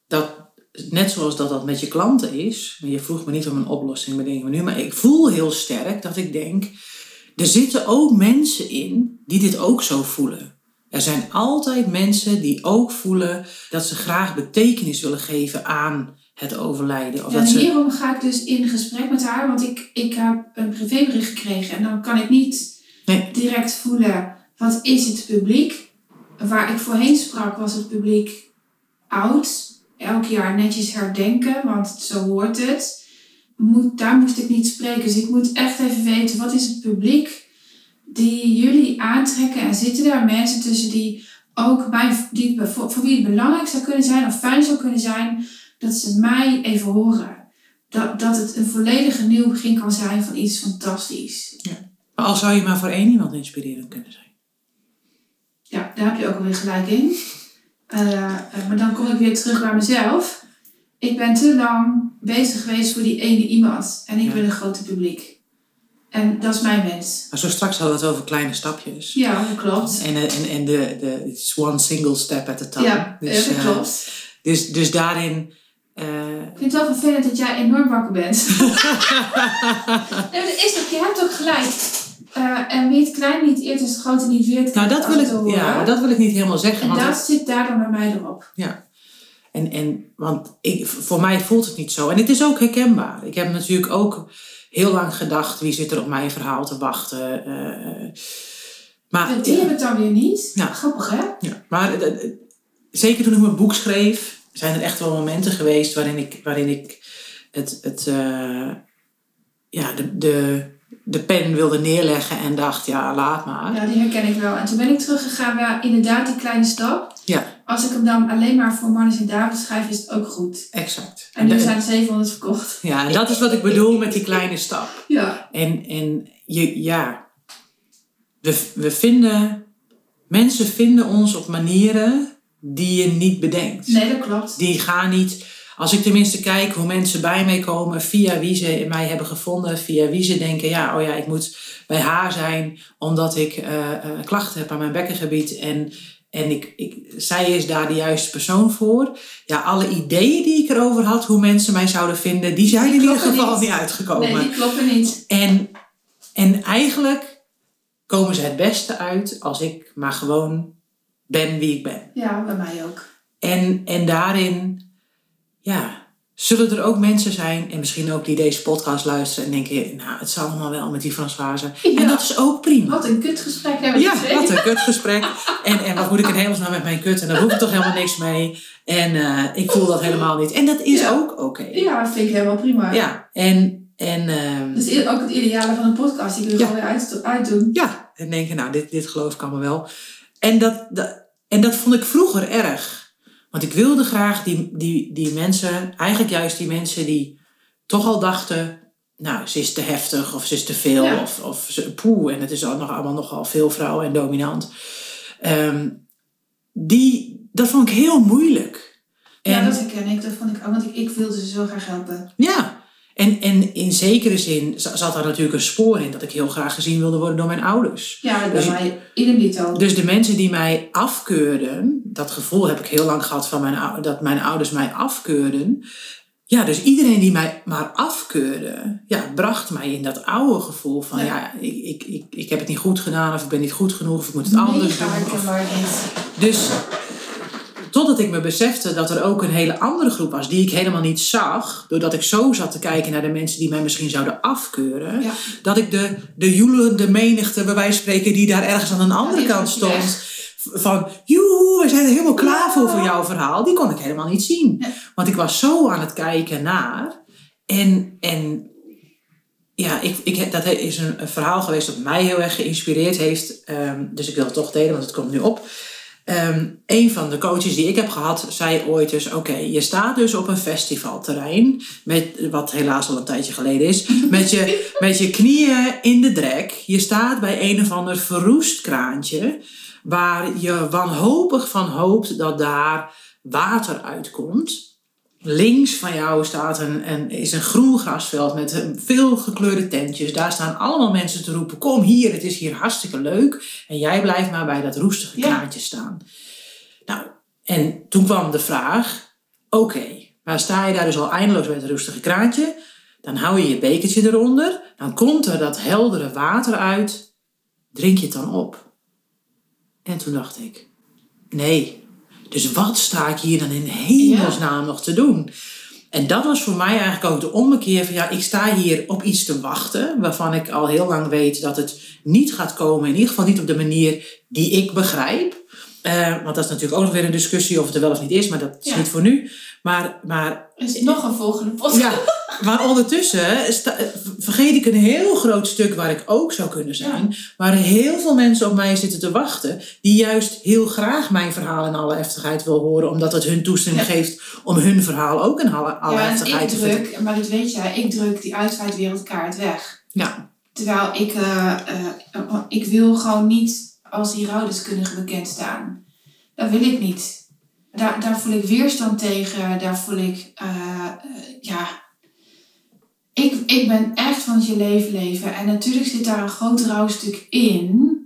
dat net zoals dat dat met je klanten is, maar je vroeg me niet om een oplossing, bedenk me nu, maar ik voel heel sterk dat ik denk, er zitten ook mensen in die dit ook zo voelen. Er zijn altijd mensen die ook voelen dat ze graag betekenis willen geven aan het overlijden. Of Ja, dat en ze, hierom ga ik dus in gesprek met haar, want ik, ik heb een privébericht gekregen en dan kan ik niet Nee. direct voelen wat is het publiek. Waar ik voorheen sprak was het publiek oud, elk jaar netjes herdenken, want zo hoort het. Moet, daar moest ik niet spreken, dus ik moet echt even weten wat is het publiek die jullie aantrekken en zitten daar mensen tussen die ook mij, die, voor, voor wie het belangrijk zou kunnen zijn of fijn zou kunnen zijn dat ze mij even horen. Dat, dat het een volledige nieuw begin kan zijn van iets fantastisch. maar al zou je maar voor één iemand inspirerend kunnen zijn. Ja, daar heb je ook alweer gelijk in. Eh, eh, maar dan kom ik weer terug bij mezelf. Ik ben te lang bezig geweest voor die ene iemand. En ik Ja. wil een groter publiek. En dat is mijn wens. Maar zo straks hadden we het over kleine stapjes. Ja, dat klopt. En, eh, en, en de, de it's one single step at a time. Ja, dus, dat eh, klopt. dus, dus daarin. eh, Ik vind het wel vervelend dat jij enorm wakker bent. nee, maar dat is ook, je hebt ook gelijk. Eh, en wie het klein niet eert, is het grote niet weert. nou, dat wil, ik, ja, dat wil ik niet helemaal zeggen. En Want dat zit daar dan bij mij erop. En, en, want ik, voor mij voelt het niet zo. En het is ook herkenbaar. Ik heb natuurlijk ook heel lang gedacht, wie zit er op mijn verhaal te wachten. eh, maar, En die hebben het dan weer niet. Ja. Grappig, hè? ja, maar eh, eh, zeker toen ik mijn boek schreef, zijn er echt wel momenten geweest waarin ik, waarin ik het, het, eh, ja, de, de, de pen wilde neerleggen en dacht, ja, laat maar. Ja, die herken ik wel. En toen ben ik teruggegaan naar inderdaad die kleine stap. Ja. Als ik hem dan alleen maar voor Marnus en David schrijf, is het ook goed. Exact. En nu de- zijn er 700 verkocht. ja, en dat is wat ik bedoel met die kleine stap. Ja. En, en je, ja, we, we vinden, mensen vinden ons op manieren die je niet bedenkt. Nee, dat klopt. Die gaan niet, als ik tenminste kijk hoe mensen bij mij komen, via wie ze mij hebben gevonden, via wie ze denken, ja, oh ja, ik moet bij haar zijn omdat ik eh, klachten heb aan mijn bekkengebied en, en ik, ik, zij is daar de juiste persoon voor. Ja, alle ideeën die ik erover had, hoe mensen mij zouden vinden, die zijn Die in ieder geval niet. niet uitgekomen. Nee, die kloppen niet. En, en eigenlijk komen ze het beste uit als ik maar gewoon ben wie ik ben. Ja, bij mij ook. En, en daarin, ja, zullen er ook mensen zijn, en misschien ook die deze podcast luisteren en denken, nou, het zal allemaal wel met die Françoise. Ja. En dat is ook prima. Wat een kutgesprek hebben we Ja, twee. wat een kutgesprek. En, en wat moet ik in hemelsnaam met mijn kut? En daar hoef ik toch helemaal niks mee. En eh, ik voel dat helemaal niet. En dat is Ja. ook oké. Ja, vind ik helemaal prima. Ja, en, en Dat is i- ook het ideale van een podcast. Die kun je Ja. gewoon weer uit, uitdoen. Ja, en denken, nou, dit, dit geloof ik allemaal wel. En dat, dat, en dat vond ik vroeger erg. Want ik wilde graag die, die, die mensen, eigenlijk juist die mensen die toch al dachten, nou, ze is te heftig of ze is te veel Ja. of, of ze, poeh, en het is al nog allemaal nogal veel vrouwen en dominant. Ehm, die, dat vond ik heel moeilijk. En, Ja, dat herken ik. Dat vond ik ook. Want ik, ik wilde ze zo graag helpen. Ja, en, en in zekere zin za- zat daar natuurlijk een spoor in dat ik heel graag gezien wilde worden door mijn ouders. Ja, bij Dus- mij idem. Dus de mensen die mij afkeurden, dat gevoel heb ik heel lang gehad van mijn, dat mijn ouders mij afkeurden. Ja, dus iedereen die mij maar afkeurde, ja, bracht mij in dat oude gevoel van, Ja. ja, ik, ik, ik, ik heb het niet goed gedaan, of ik ben niet goed genoeg, of ik moet het anders Mega doen. Of, dus totdat ik me besefte dat er ook een hele andere groep was die ik helemaal niet zag, doordat ik zo zat te kijken naar de mensen die mij misschien zouden afkeuren, Ja. dat ik de, de joelende menigte, bij wijze van spreken, die daar ergens aan de andere kant stond, van joe, we zijn er helemaal klaar voor voor jouw verhaal, die kon ik helemaal niet zien. Want ik was zo aan het kijken naar. En, en ja, ik, ik, dat is een, een verhaal geweest dat mij heel erg geïnspireerd heeft. Ehm, dus ik wil het toch delen, want het komt nu op. Ehm, een van de coaches die ik heb gehad, zei ooit dus... Oké, je staat dus op een festivalterrein... Met, wat helaas al een tijdje geleden is... Met je, met je knieën in de drek. Je staat bij een of ander verroest kraantje... Waar je wanhopig van hoopt dat daar water uitkomt... Links van jou staat een, een, is een groen grasveld met veel gekleurde tentjes. Daar staan allemaal mensen te roepen: Kom hier, het is hier hartstikke leuk. En jij blijft maar bij dat roestige Ja. kraantje staan. Nou, en toen kwam de vraag: Oké, Maar sta je daar dus al eindeloos bij het rustige kraantje, dan hou je je bekertje eronder, dan komt er dat heldere water uit, drink je het dan op. En toen dacht ik, nee, dus wat sta ik hier dan in hemelsnaam nog te doen? En dat was voor mij eigenlijk ook de ommekeer van ja, ik sta hier op iets te wachten, waarvan ik al heel lang weet dat het niet gaat komen, in ieder geval niet op de manier die ik begrijp. Uh, want dat is natuurlijk ook nog weer een discussie of het er wel of niet is, maar dat is niet voor nu. Maar, maar, er is nog een volgende podcast. Ja, maar ondertussen sta, vergeet ik een heel groot stuk waar ik ook zou kunnen zijn. Waar heel veel mensen op mij zitten te wachten. Die juist heel graag mijn verhaal in alle heftigheid wil horen. Omdat het hun toestemming geeft om hun verhaal ook in alle, alle ja, heftigheid te vertellen. Maar dat weet jij, ik druk die uitvaartwereldkaart weg. Ja. Terwijl ik, uh, uh, ik wil gewoon niet als die rouwdeskundige bekend staan. Dat wil ik niet. Daar, daar voel ik weerstand tegen. Daar voel ik, uh, ja, ik, ik ben echt van het je leven leven. En natuurlijk zit daar een groot rouwstuk in.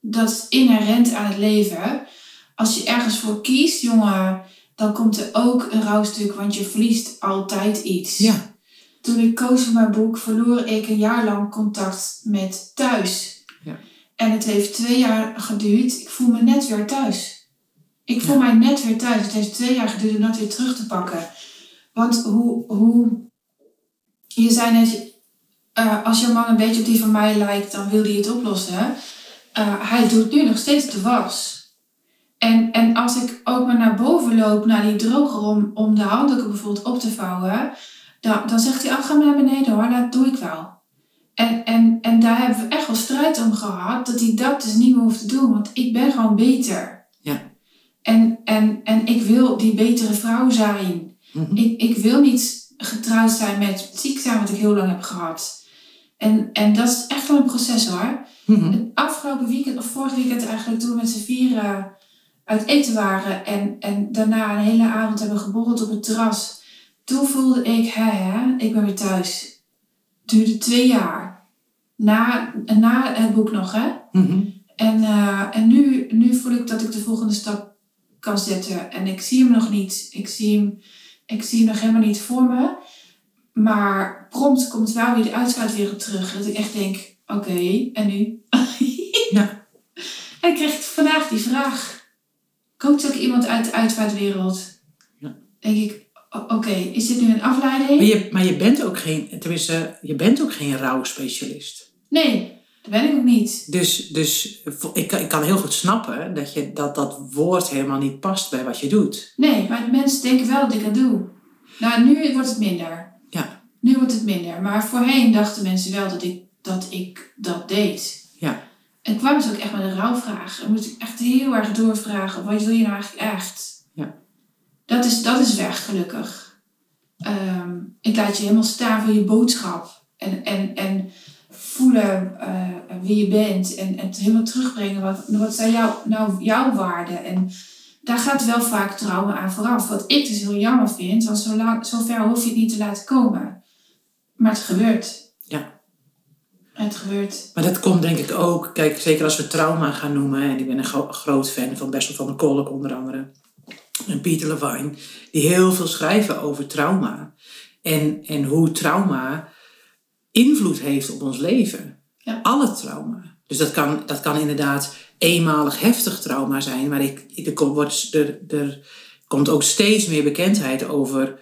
Dat is inherent aan het leven. Als je ergens voor kiest, jongen, dan komt er ook een rouwstuk, want je verliest altijd iets. Ja. Toen ik koos voor mijn boek, verloor ik een jaar lang contact met thuis. En het heeft twee jaar geduurd. Ik voel me net weer thuis. Ik voel mij net weer thuis. Het heeft twee jaar geduurd om dat weer terug te pakken. Want hoe, hoe je zei net, uh, als je man een beetje op die van mij lijkt, dan wil hij het oplossen. Uh, hij doet nu nog steeds de was. En, en als ik ook maar naar boven loop, naar die droger, om, om de handdoeken bijvoorbeeld op te vouwen, dan, dan zegt hij, oh, ga maar naar beneden hoor, dat doe ik wel. En, en, en daar hebben we echt wel strijd om gehad, dat hij dat dus niet meer hoeft te doen, want ik ben gewoon beter. Ja. En, en, en ik wil die betere vrouw zijn. Mhm. ik, ik wil niet getrouwd zijn met ziek zijn, wat ik heel lang heb gehad. En, en dat is echt wel een proces hoor. Mhm. Het afgelopen weekend, of vorig weekend eigenlijk, toen we met z'n vieren uit eten waren en, en daarna een hele avond hebben geborreld op het terras. Toen voelde ik, hè, hè ik ben weer thuis. Duurde twee jaar. Na, na het boek nog, hè. Mhm. En, uh, en nu, nu voel ik dat ik de volgende stap kan zetten. En ik zie hem nog niet. Ik zie hem ik zie hem nog helemaal niet voor me. Maar prompt komt wel weer de uitvaartwereld terug. Dat ik echt denk, oké, en nu? ja. En ik kreeg vandaag die vraag. Koopt ook iemand uit de uitvaartwereld? Ja. Denk ik, oké, is dit nu een afleiding? Maar je, maar je bent ook geen, tenminste, je bent ook geen rouwspecialist. Nee, dat ben ik ook niet. Dus, dus ik, ik kan heel goed snappen dat, je, dat dat woord helemaal niet past bij wat je doet. Nee, maar mensen denken wel dat ik dat doe. Nou, nu wordt het minder. Ja. Nu wordt het minder. Maar voorheen dachten mensen wel dat ik dat, ik dat deed. Ja. En kwamen ze ook echt met een rouwvraag. Dan moet ik echt heel erg doorvragen. Wat wil je nou eigenlijk echt? Dat is, dat is weg, gelukkig. Ehm, ik laat je helemaal staan voor je boodschap. En, en, en voelen uh, wie je bent en, en het helemaal terugbrengen. Wat, wat zijn jou, nou jouw waarden? En daar gaat wel vaak trauma aan vooraf. Wat ik dus heel jammer vind, want zo, ver hoef je het niet te laten komen. Maar het gebeurt. Ja. Het gebeurt. Maar dat komt denk ik ook, kijk, zeker als we trauma gaan noemen, en ik ben een gro groot fan van Bessel van der Kolk onder andere, en Pieter Levine, die heel veel schrijven over trauma. En, en hoe trauma invloed heeft op ons leven. Ja. Alle trauma. Dus dat kan, dat kan inderdaad eenmalig heftig trauma zijn, maar ik, er, wordt, er, er komt ook steeds meer bekendheid over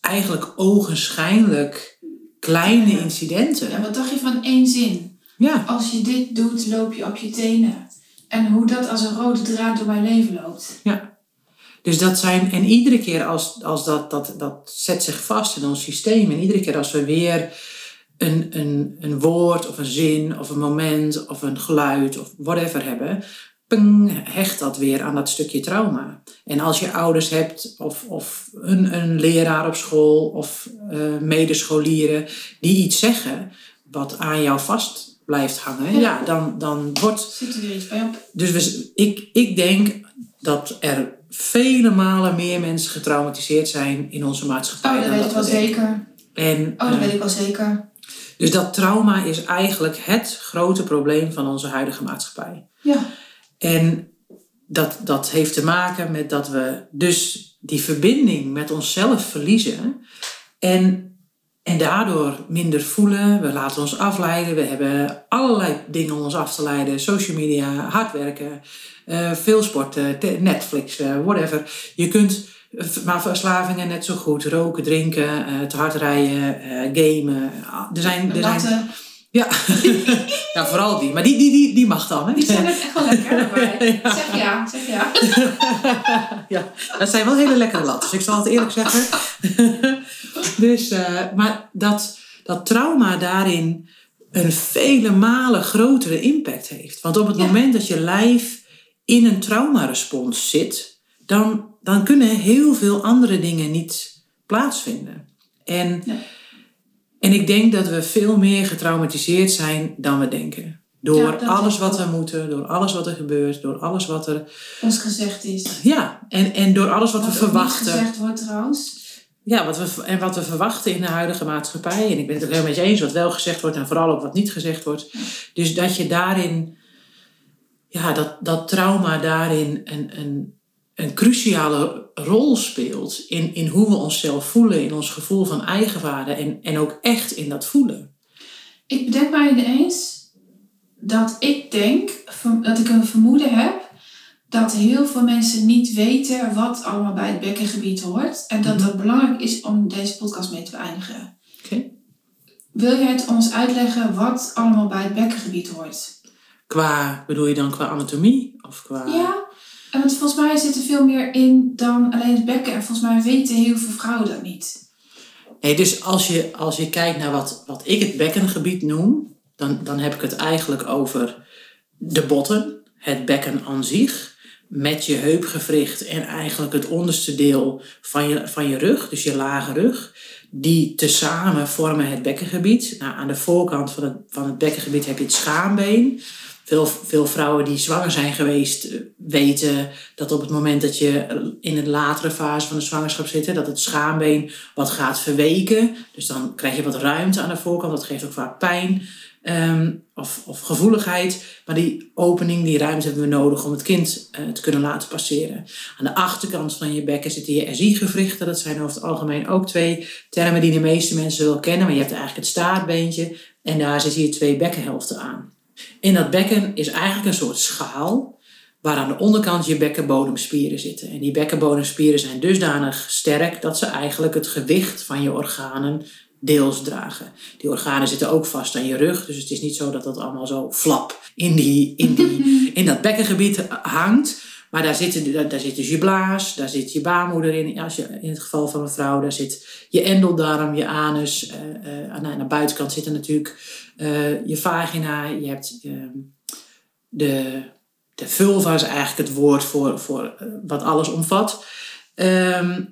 eigenlijk ogenschijnlijk kleine Ja. incidenten. Ja, wat dacht je van één zin? Ja, Als je dit doet, loop je op je tenen. En hoe dat als een rode draad door mijn leven loopt. Dus dat zijn, en iedere keer als, als dat, dat, dat zet zich vast in ons systeem, en iedere keer als we weer een, een, een woord of een zin of een moment of een geluid of whatever hebben, ping, hecht dat weer aan dat stukje trauma. En als je ouders hebt of, of een, een leraar op school of eh, medescholieren die iets zeggen wat aan jou vast blijft hangen, ja, Ja. dan, dan wordt Zit er weer iets bij op? dus we, ik, ik denk dat er vele malen meer mensen getraumatiseerd zijn in onze maatschappij. Oh, dat dan weet ik wel zeker. En, Oh, dat eh, weet ik wel zeker. dus dat trauma is eigenlijk het grote probleem van onze huidige maatschappij. Ja. En dat, dat heeft te maken met dat we dus die verbinding met onszelf verliezen. En, en daardoor minder voelen. We laten ons afleiden. We hebben allerlei dingen om ons af te leiden. Social media, hard werken, eh, veel sporten, te- Netflix, eh, whatever. Je kunt, eh, maar verslavingen net zo goed. Roken, drinken, te hard rijden, gamen. Ah, Er zijn, er zijn, ja. ja, vooral die. Maar die, die, die, die mag dan. Hè? die zijn ook echt wel lekker. Zeg ja, zeg ja. ja, dat zijn wel hele lekkere latten. Dus ik zal het eerlijk zeggen. dus, eh, maar dat, dat trauma daarin een vele malen grotere impact heeft. Want op het Ja. moment dat je lijf in een traumarespons zit, dan, dan kunnen heel veel andere dingen niet plaatsvinden. En, Ja. En ik denk dat we veel meer getraumatiseerd zijn dan we denken. Door Ja, alles wat er moeten, door alles wat er gebeurt, door alles wat er Ons gezegd is. ja, en, en door alles wat we Wat verwachten. gezegd wordt trouwens. Ja, wat we, en wat we verwachten in de huidige maatschappij. En ik ben het ook helemaal met je eens wat wel gezegd wordt en vooral ook wat niet gezegd wordt. Dus dat je daarin, ja, dat, dat trauma daarin een, een, een cruciale rol speelt. In, in hoe we onszelf voelen, in ons gevoel van eigenwaarde en, en ook echt in dat voelen. Ik bedenk mij ineens dat ik denk, dat ik een vermoeden heb, dat heel veel mensen niet weten wat allemaal bij het bekkengebied hoort. En dat dat belangrijk is om deze podcast mee te beëindigen. Oké. Wil jij het ons uitleggen wat allemaal bij het bekkengebied hoort? Qua, bedoel je dan qua anatomie? Of qua... Ja, want volgens mij zit er veel meer in dan alleen het bekken. En volgens mij weten heel veel vrouwen dat niet. Nee, dus als je, als je kijkt naar wat, wat ik het bekkengebied noem, dan, dan heb ik het eigenlijk over de botten, het bekken aan zich, met je heupgewricht en eigenlijk het onderste deel van je, van je rug, dus je lage rug. Die tezamen vormen het bekkengebied. Nou, aan de voorkant van het, van het bekkengebied heb je het schaambeen. Veel, veel vrouwen die zwanger zijn geweest eh, weten dat op het moment dat je in een latere fase van de zwangerschap zit, dat het schaambeen wat gaat verweken. Dus dan krijg je wat ruimte aan de voorkant. Dat geeft ook vaak pijn ehm, of, of gevoeligheid. Maar die opening, die ruimte hebben we nodig om het kind eh, te kunnen laten passeren. Aan de achterkant van je bekken zitten je SI-gewrichten. Dat zijn over het algemeen ook twee termen die de meeste mensen wel kennen. Maar je hebt eigenlijk het staartbeentje en daar zitten je twee bekkenhelften aan. In dat bekken is eigenlijk een soort schaal waar aan de onderkant je bekkenbodemspieren zitten. En die bekkenbodemspieren zijn dusdanig sterk dat ze eigenlijk het gewicht van je organen deels dragen. Die organen zitten ook vast aan je rug, dus het is niet zo dat dat allemaal zo flap in, die, in, die, in dat bekkengebied hangt. Maar daar zit, daar, daar dus je blaas, daar zit je baarmoeder in, als je, in het geval van een vrouw. Daar zit je endeldarm, je anus. eh, eh, aan, aan de buitenkant zitten natuurlijk eh, je vagina. Je hebt ehm, de, de vulva is eigenlijk het woord voor, voor wat alles omvat. Ehm,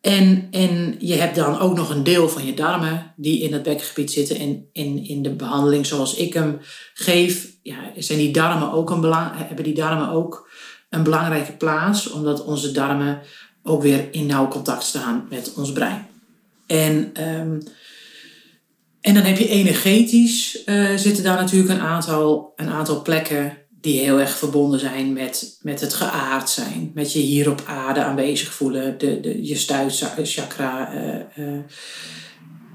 en, en je hebt dan ook nog een deel van je darmen die in het bekkengebied zitten. En in, in de behandeling zoals ik hem geef, ja, zijn die darmen ook een belang, hebben die darmen ook een belangrijke plaats. Omdat onze darmen ook weer in nauw contact staan met ons brein. En, ehm, en dan heb je energetisch eh, zitten daar natuurlijk een aantal, een aantal plekken die heel erg verbonden zijn met, met het geaard zijn. Met je hier op aarde aanwezig voelen. De, de, je stuitchakra. eh.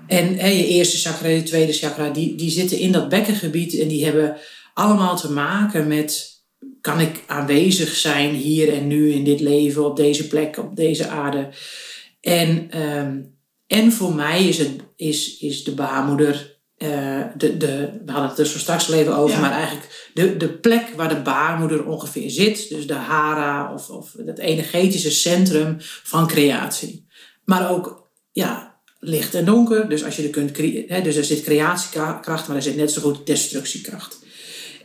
en hè, je eerste chakra, je tweede chakra. Die, die zitten in dat bekkengebied. En die hebben allemaal te maken met... Kan ik aanwezig zijn hier en nu in dit leven. Op deze plek, op deze aarde. En, ehm, en voor mij is, het, is, is de baarmoeder... eh, de, de, we hadden het er zo straks al even over, Ja. maar eigenlijk de, de plek waar de baarmoeder ongeveer zit, dus de hara of, of het energetische centrum van creatie. Maar ook ja, licht en donker, dus als je er kunt hè, dus er zit creatiekracht, maar er zit net zo goed destructiekracht.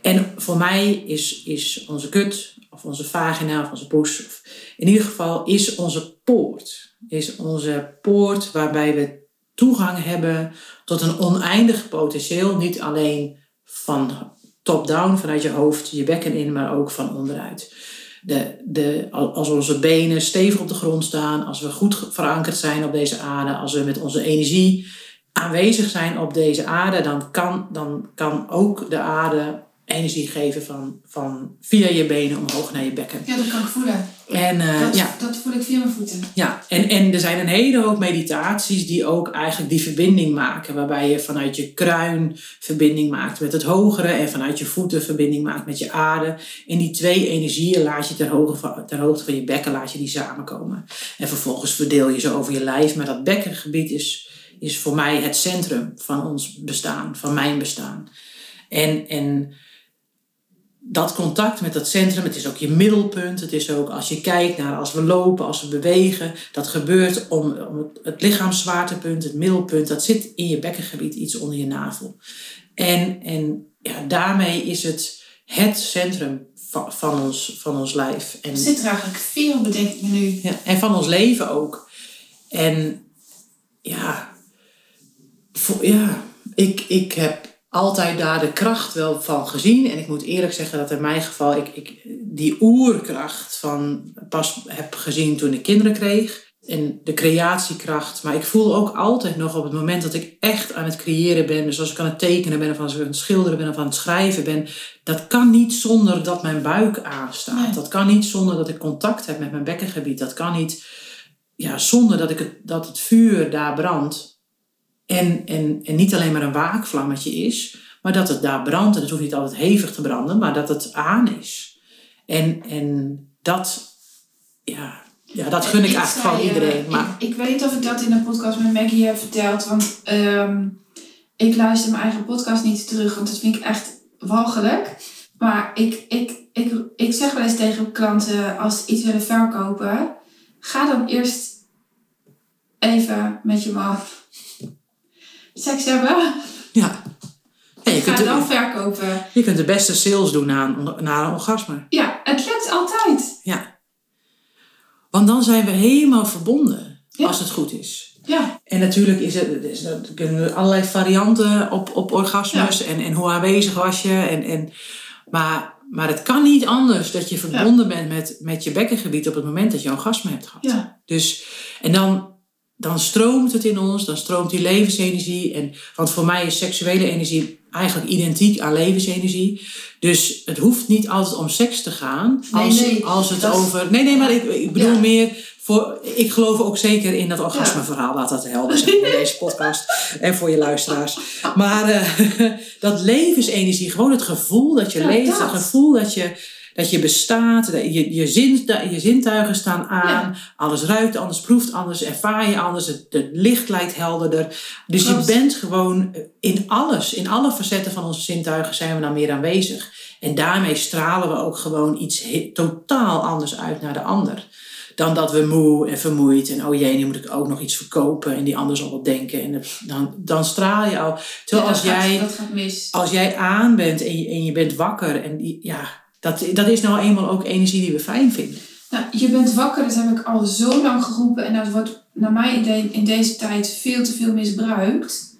En voor mij is, is onze kut, of onze vagina, of onze poes, of in ieder geval is onze poort. Is onze poort waarbij we toegang hebben tot een oneindig potentieel. Niet alleen van top-down, vanuit je hoofd, je bekken in, maar ook van onderuit. De, de, als onze benen stevig op de grond staan, als we goed verankerd zijn op deze aarde, als we met onze energie aanwezig zijn op deze aarde, dan kan, dan kan ook de aarde energie geven van, van via je benen omhoog naar je bekken. Ja, dat kan ik voelen. En, eh, Dat, ja, dat voel ik via mijn voeten. ja. En, en er zijn een hele hoop meditaties die ook eigenlijk die verbinding maken. Waarbij je vanuit je kruin verbinding maakt met het hogere. En vanuit je voeten verbinding maakt met je aarde. En die twee energieën laat je ter hoogte van, ter hoogte van je bekken laat je die samenkomen. En vervolgens verdeel je ze over je lijf. Maar dat bekkengebied is, is voor mij het centrum van ons bestaan. Van mijn bestaan. En, en dat contact met dat centrum, het is ook je middelpunt. Het is ook als je kijkt naar als we lopen, als we bewegen. Dat gebeurt om, om het, lichaamszwaartepunt, het middelpunt. Dat zit in je bekkengebied, iets onder je navel. En, en ja, daarmee is het het centrum van, van, ons, van ons lijf. En, Er zit er eigenlijk veel, bedenk ik me nu. ja, en van ons leven ook. En ja, voor, ja ik, ik heb altijd daar de kracht wel van gezien. En ik moet eerlijk zeggen dat in mijn geval ik, ik die oerkracht van pas heb gezien toen ik kinderen kreeg. En de creatiekracht. Maar ik voel ook altijd nog op het moment dat ik echt aan het creëren ben. Dus als ik aan het tekenen ben of als ik aan het schilderen ben of aan het schrijven ben. Dat kan niet zonder dat mijn buik aanstaat. Nee. Dat kan niet zonder dat ik contact heb met mijn bekkengebied. Dat kan niet ja, zonder dat, ik het, dat het vuur daar brandt. En, en, en niet alleen maar een waakvlammetje is, maar dat het daar brandt. En het hoeft niet altijd hevig te branden, maar dat het aan is. En, en dat, ja, ja, dat gun ik, eigenlijk zei, gewoon eh, iedereen. Maar Ik, ik weet niet of ik dat in de podcast met Maggie heb verteld. Want ehm, ik luister mijn eigen podcast niet terug. Want dat vind ik echt walgelijk. Maar ik, ik, ik, ik zeg wel eens tegen klanten als ze iets willen verkopen. Ga dan eerst even met je man seks hebben. ja, je, kunt Ga dan de, verkopen. je kunt de beste sales doen na een, na een orgasme. Ja, het lukt altijd. Ja. Want dan zijn we helemaal verbonden, Ja. als het goed is. Ja, En natuurlijk is het, er is- er kunnen allerlei varianten op, op orgasmes en, en hoe aanwezig was je. En, en, maar, maar het kan niet anders dat je verbonden bent met, met je bekkengebied op het moment dat je een orgasme hebt gehad. ja. Dus, en dan, dan stroomt het in ons, dan stroomt die levensenergie. En, want voor mij is seksuele energie eigenlijk identiek aan levensenergie. Dus het hoeft niet altijd om seks te gaan. Als, nee, als het over. Nee, nee, maar ik, ik bedoel Ja. meer. Voor, ik geloof ook zeker in dat orgasmeverhaal. Laat dat helder zijn in deze podcast. En voor je luisteraars. Maar eh, dat levensenergie, gewoon het gevoel dat je Ja, leeft. Het gevoel dat je, dat je bestaat. Dat je, je, zin, je zintuigen staan aan. Alles ruikt anders, proeft anders, ervaar je anders. Het, het licht lijkt helderder. Dus Klopt. je bent gewoon in alles, in alle facetten van onze zintuigen zijn we dan meer aanwezig. En daarmee stralen we ook gewoon iets totaal anders uit naar de ander. Dan dat we moe en vermoeid en oh jee, nu moet ik ook nog iets verkopen en die ander zal wat denken. En dan, dan straal je al. Terwijl Ja, als gaat- jij als jij aan bent en je, en je bent wakker, en die, ja, dat, dat is nou eenmaal ook energie die we fijn vinden. Nou, je bent wakker, dat heb ik al zo lang geroepen. En dat wordt naar mij in, de- in deze tijd veel te veel misbruikt.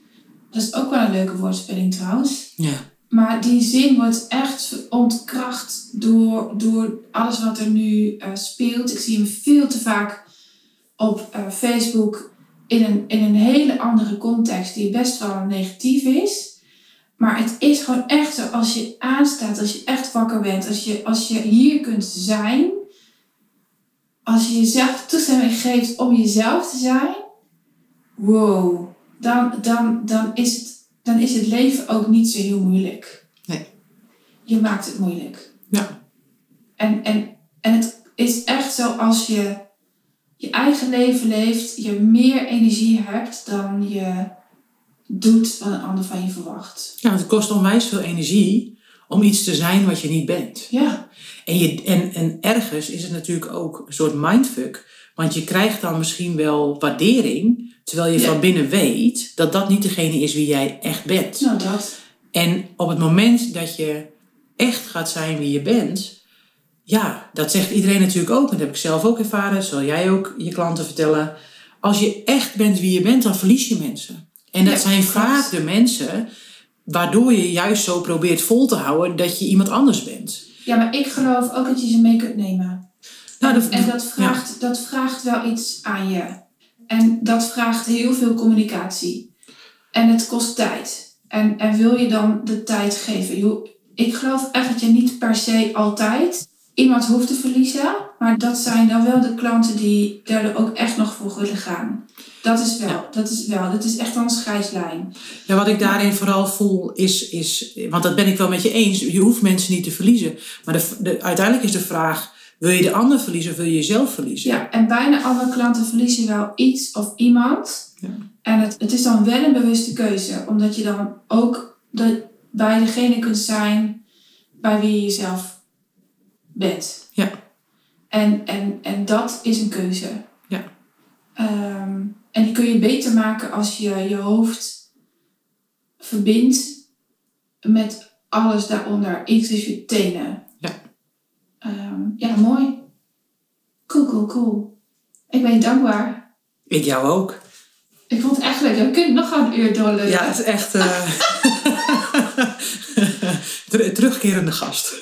Dat is ook wel een leuke woordspeling trouwens. Ja. Maar die zin wordt echt ontkracht door, door alles wat er nu eh, speelt. Ik zie hem veel te vaak op eh, Facebook in een, in een hele andere context die best wel negatief is. Maar het is gewoon echt zo, als je aanstaat, als je echt wakker bent, als je, als je hier kunt zijn, als je jezelf toestemming geeft om jezelf te zijn, wow, dan, dan, dan, is, het, dan is het leven ook niet zo heel moeilijk. Nee. Je maakt het moeilijk. Ja. En, en, en het is echt zo als je je eigen leven leeft, je meer energie hebt dan je doet wat een ander van je verwacht. ja, het kost onwijs veel energie om iets te zijn wat je niet bent. Ja, En, je, en, en ergens is het natuurlijk ook een soort mindfuck. Want je krijgt dan misschien wel waardering, terwijl je Ja. van binnen weet dat dat niet degene is wie jij echt bent. nou dat. En op het moment dat je echt gaat zijn wie je bent, ja, dat zegt iedereen natuurlijk ook. En dat heb ik zelf ook ervaren, dat zal jij ook je klanten vertellen. Als je echt bent wie je bent, dan verlies je mensen. En dat Ja, zijn vaak de mensen waardoor je juist zo probeert vol te houden dat je iemand anders bent. Ja, maar ik geloof ook dat je ze mee kunt nemen. Nou, en, dat- en dat, vraagt, dat vraagt wel iets aan je. En dat vraagt heel veel communicatie. En het kost tijd. En, en wil je dan de tijd geven? Ik geloof echt dat je niet per se altijd iemand hoeft te verliezen. Maar dat zijn dan wel de klanten die daar ook echt nog voor willen gaan. Dat is wel, Ja. dat is wel. Dat is echt wel een scheidslijn. Ja, wat ik daarin vooral voel is, is, want dat ben ik wel met je eens, je hoeft mensen niet te verliezen. Maar de, de, uiteindelijk is de vraag, wil je de ander verliezen of wil je jezelf verliezen? Ja, en bijna alle klanten verliezen wel iets of iemand. Ja. En het, het is dan wel een bewuste keuze. Omdat je dan ook de, bij degene kunt zijn bij wie je jezelf bent. Ja. En, en, en dat is een keuze. Ja. Ehm, en die kun je beter maken als je je hoofd verbindt met alles daaronder, inclusief je tenen. Ja. Ehm, ja, mooi. Cool, cool, cool. Ik ben je dankbaar. Ik jou ook. Ik vond het echt leuk. We kunnen nog een uur doorlullen. Ja, het is echt ter- terugkerende gast.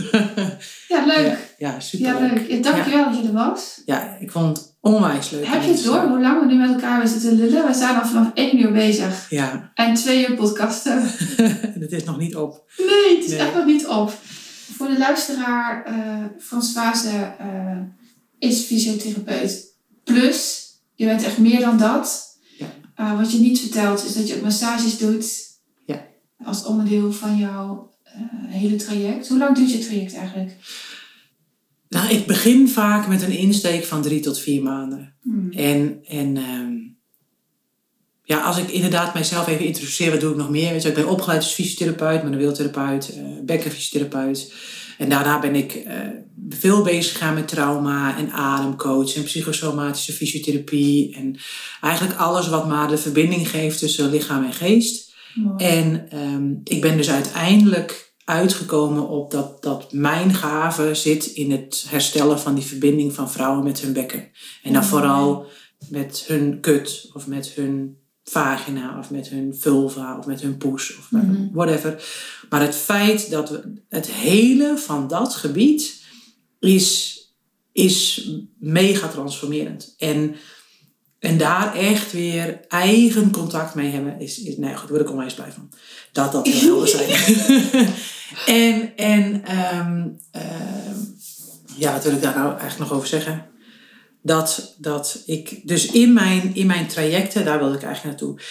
Ja, leuk. Ja, ja, super Ja, leuk. Ja, dankjewel dat je er was. Ja, ik vond onwijs leuk. Heb je het door hoe lang we nu met elkaar zitten lullen? We zijn al vanaf één uur bezig. Ja, En twee uur podcasten. het is nog niet op. Nee, het is Nee. echt nog niet op. Voor de luisteraar, eh Frans eh, is fysiotherapeut. Plus, je bent echt meer dan dat. Ja. Eh, wat je niet vertelt, is dat je ook massages doet. Ja. Als onderdeel van jouw hele traject. Hoe lang duurt je traject eigenlijk? Nou, ik begin vaak met een insteek van drie tot vier maanden. Hmm. En, en ehm, ja, als ik inderdaad mijzelf even introduceer, wat doe ik nog meer? Weet je, ik ben opgeleid als fysiotherapeut, manueeltherapeut, eh bekkenfysiotherapeut. En daarna ben ik eh, veel bezig gegaan met trauma en ademcoach en psychosomatische fysiotherapie. En eigenlijk alles wat maar de verbinding geeft tussen lichaam en geest. Mooi. En ehm, ik ben dus uiteindelijk uitgekomen op dat, dat mijn gave zit in het herstellen van die verbinding van vrouwen met hun bekken. En dan Ja. vooral met hun kut of met hun vagina of met hun vulva of met hun poes of Mhm. whatever. Maar het feit dat we het hele van dat gebied is, is mega transformerend. En, en daar echt weer eigen contact mee hebben, is, is nee, goed, daar word ik onwijs blij van. Dat dat heel helder zijn. En en ehm, ehm, ja, wat wil ik daar nou eigenlijk nog over zeggen? Dat, dat ik dus in mijn, in mijn trajecten, daar wilde ik eigenlijk naartoe,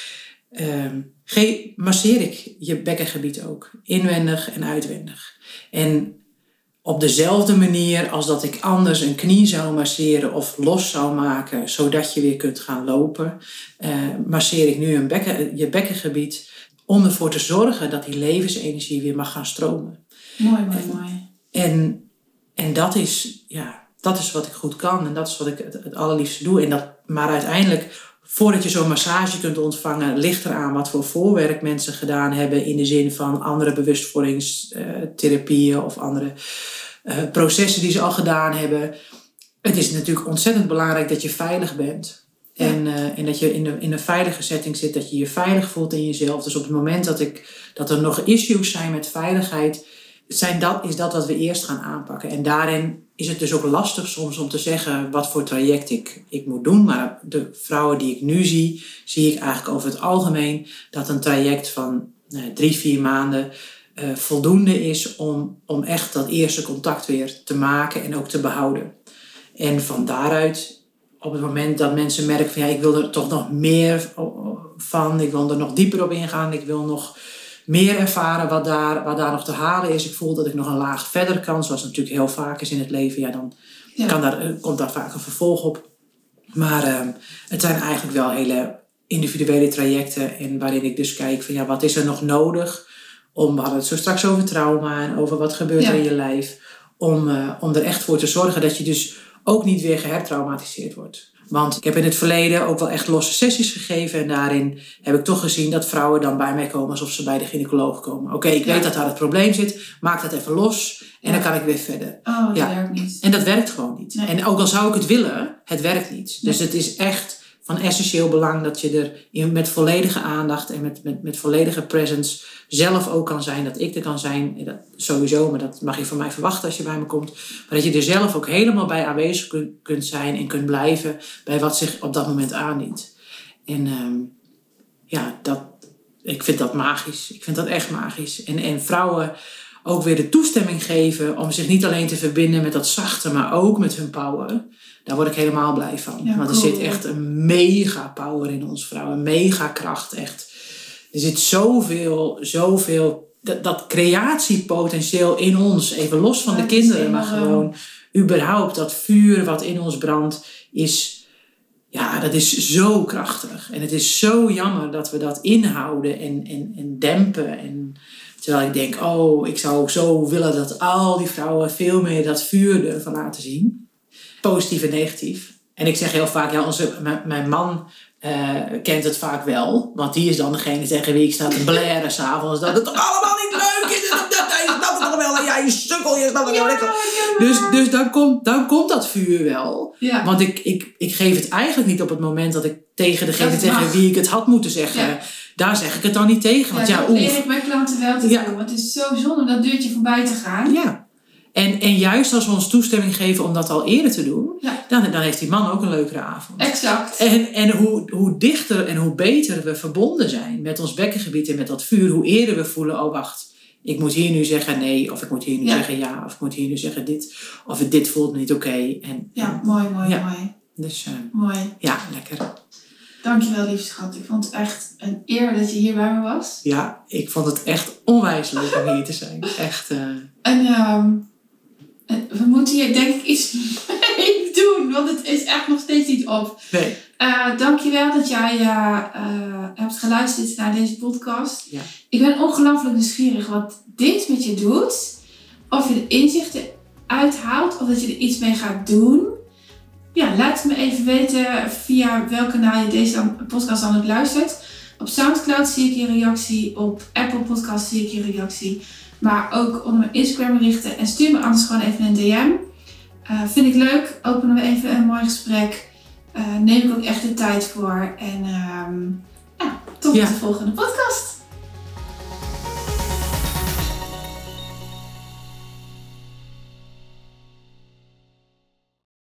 ehm, masseer ik je bekkengebied ook. Inwendig en uitwendig. En op dezelfde manier als dat ik anders een knie zou masseren of los zou maken, zodat je weer kunt gaan lopen, eh, masseer ik nu een bekken, je bekkengebied om ervoor te zorgen dat die levensenergie weer mag gaan stromen. Mooi, mooi, mooi. En, en dat, is, ja, dat is wat ik goed kan en dat is wat ik het, het allerliefste doe. En dat, maar uiteindelijk, voordat je zo'n massage kunt ontvangen, ligt eraan wat voor voorwerk mensen gedaan hebben in de zin van andere bewustwordingstherapieën of andere eh, processen die ze al gedaan hebben. Het is natuurlijk ontzettend belangrijk dat je veilig bent. Eh, en dat je in, in een veilige setting zit, dat je je veilig voelt in jezelf. Dus op het moment dat, ik, dat er nog issues zijn met veiligheid, zijn dat, is dat wat we eerst gaan aanpakken. En daarin is het dus ook lastig soms om te zeggen wat voor traject ik, ik moet doen. Maar de vrouwen die ik nu zie, zie ik eigenlijk over het algemeen dat een traject van nou, drie, vier maanden eh, voldoende is om, om echt dat eerste contact weer te maken en ook te behouden. En van daaruit, op het moment dat mensen merken van ja, ik wil er toch nog meer van, ik wil er nog dieper op ingaan, ik wil nog meer ervaren wat daar, wat daar nog te halen is. Ik voel dat ik nog een laag verder kan, zoals het natuurlijk heel vaak is in het leven. Ja, dan Ja. kan daar, eh, komt daar vaak een vervolg op. Maar ehm, het zijn eigenlijk wel hele individuele trajecten. En waarin ik dus kijk van ja, wat is er nog nodig? Om, we hadden het zo straks over trauma en over wat gebeurt er in je lijf. Om, eh, om er echt voor te zorgen dat je dus ook niet weer gehertraumatiseerd wordt. Want ik heb in het verleden ook wel echt losse sessies gegeven. En daarin heb ik toch gezien dat vrouwen dan bij mij komen alsof ze bij de gynaecoloog komen. Oké, ik Ja. weet dat daar het probleem zit. Maak dat even los. En Ja. dan kan ik weer verder. Oh, dat Ja. werkt niet. En dat werkt gewoon niet. Nee. En ook al zou ik het willen, het werkt niet. Dus Nee. het is echt van essentieel belang dat je er met volledige aandacht en met, met, met volledige presence zelf ook kan zijn. Dat ik er kan zijn, dat sowieso, maar dat mag je van mij verwachten als je bij me komt. Maar dat je er zelf ook helemaal bij aanwezig kun- kunt zijn en kunt blijven bij wat zich op dat moment aandient. En ehm, ja, dat, ik vind dat magisch. Ik vind dat echt magisch. En, en vrouwen ook weer de toestemming geven om zich niet alleen te verbinden met dat zachte, maar ook met hun power. Daar word ik helemaal blij van. Ja, Want er cool. zit echt een mega power in ons vrouw, een mega kracht echt. Er zit zoveel, zoveel, dat, dat creatiepotentieel in ons, even los van Ja, de kinderen, maar gewoon überhaupt dat vuur wat in ons brandt, is, ja, dat is zo krachtig. En het is zo jammer dat we dat inhouden en, en, en dempen. En, terwijl ik denk, oh, ik zou ook zo willen dat al die vrouwen veel meer dat vuur ervan laten zien. Positief en negatief. En ik zeg heel vaak, ja, onze, mijn, man eh, kent het vaak wel. Want die is dan degene tegen wie ik sta te blaren s'avonds. Dat het toch allemaal niet leuk is. En dat, dat, snapt het toch wel. En ja, je sukkel, je snapt het wel. lekker. Dus, dus dan, komt, dan komt dat vuur wel. Ja. Want ik, ik, ik geef het eigenlijk niet op het moment dat ik tegen degene tegen wie ik het had moeten zeggen. Daar zeg ik het dan niet tegen. Want ja, ja, dat leer oef. ik mijn klanten wel te Ja. doen. Want het is zo zonde om dat deurtje voorbij te gaan. Ja. En, en juist als we ons toestemming geven om dat al eerder te doen, Ja. dan, dan heeft die man ook een leukere avond. Exact. En, en hoe, hoe dichter en hoe beter we verbonden zijn met ons bekkengebied en met dat vuur, hoe eerder we voelen, oh wacht, ik moet hier nu zeggen nee, of ik moet hier nu Ja. zeggen ja, of ik moet hier nu zeggen dit, of dit voelt niet oké. En, Ja, mooi, mooi, Ja. mooi. Dus eh, Mooi. ja, lekker. Dankjewel, lieve schat. Ik vond het echt een eer dat je hier bij me was. Ja, ik vond het echt onwijs leuk om hier te zijn. Echt, eh, En ehm, eh, we moeten hier denk ik iets mee doen, want het is echt nog steeds niet op. nee. Eh dankjewel dat jij eh, eh, hebt geluisterd naar deze podcast. Ja. Ik ben ongelooflijk nieuwsgierig wat dit met je doet. Of je er inzichten uithaalt of dat je er iets mee gaat doen. Ja, laat het me even weten via welk kanaal je deze podcast dan ook luistert. Op Soundcloud zie ik je reactie. Op Apple Podcast zie ik je reactie. Maar ook onder mijn Instagram berichten. En stuur me anders gewoon even een DM. Eh, vind ik leuk. Openen we even een mooi gesprek. Eh, neem ik ook echt de tijd voor. En ehm, ja, tot Ja. de volgende podcast.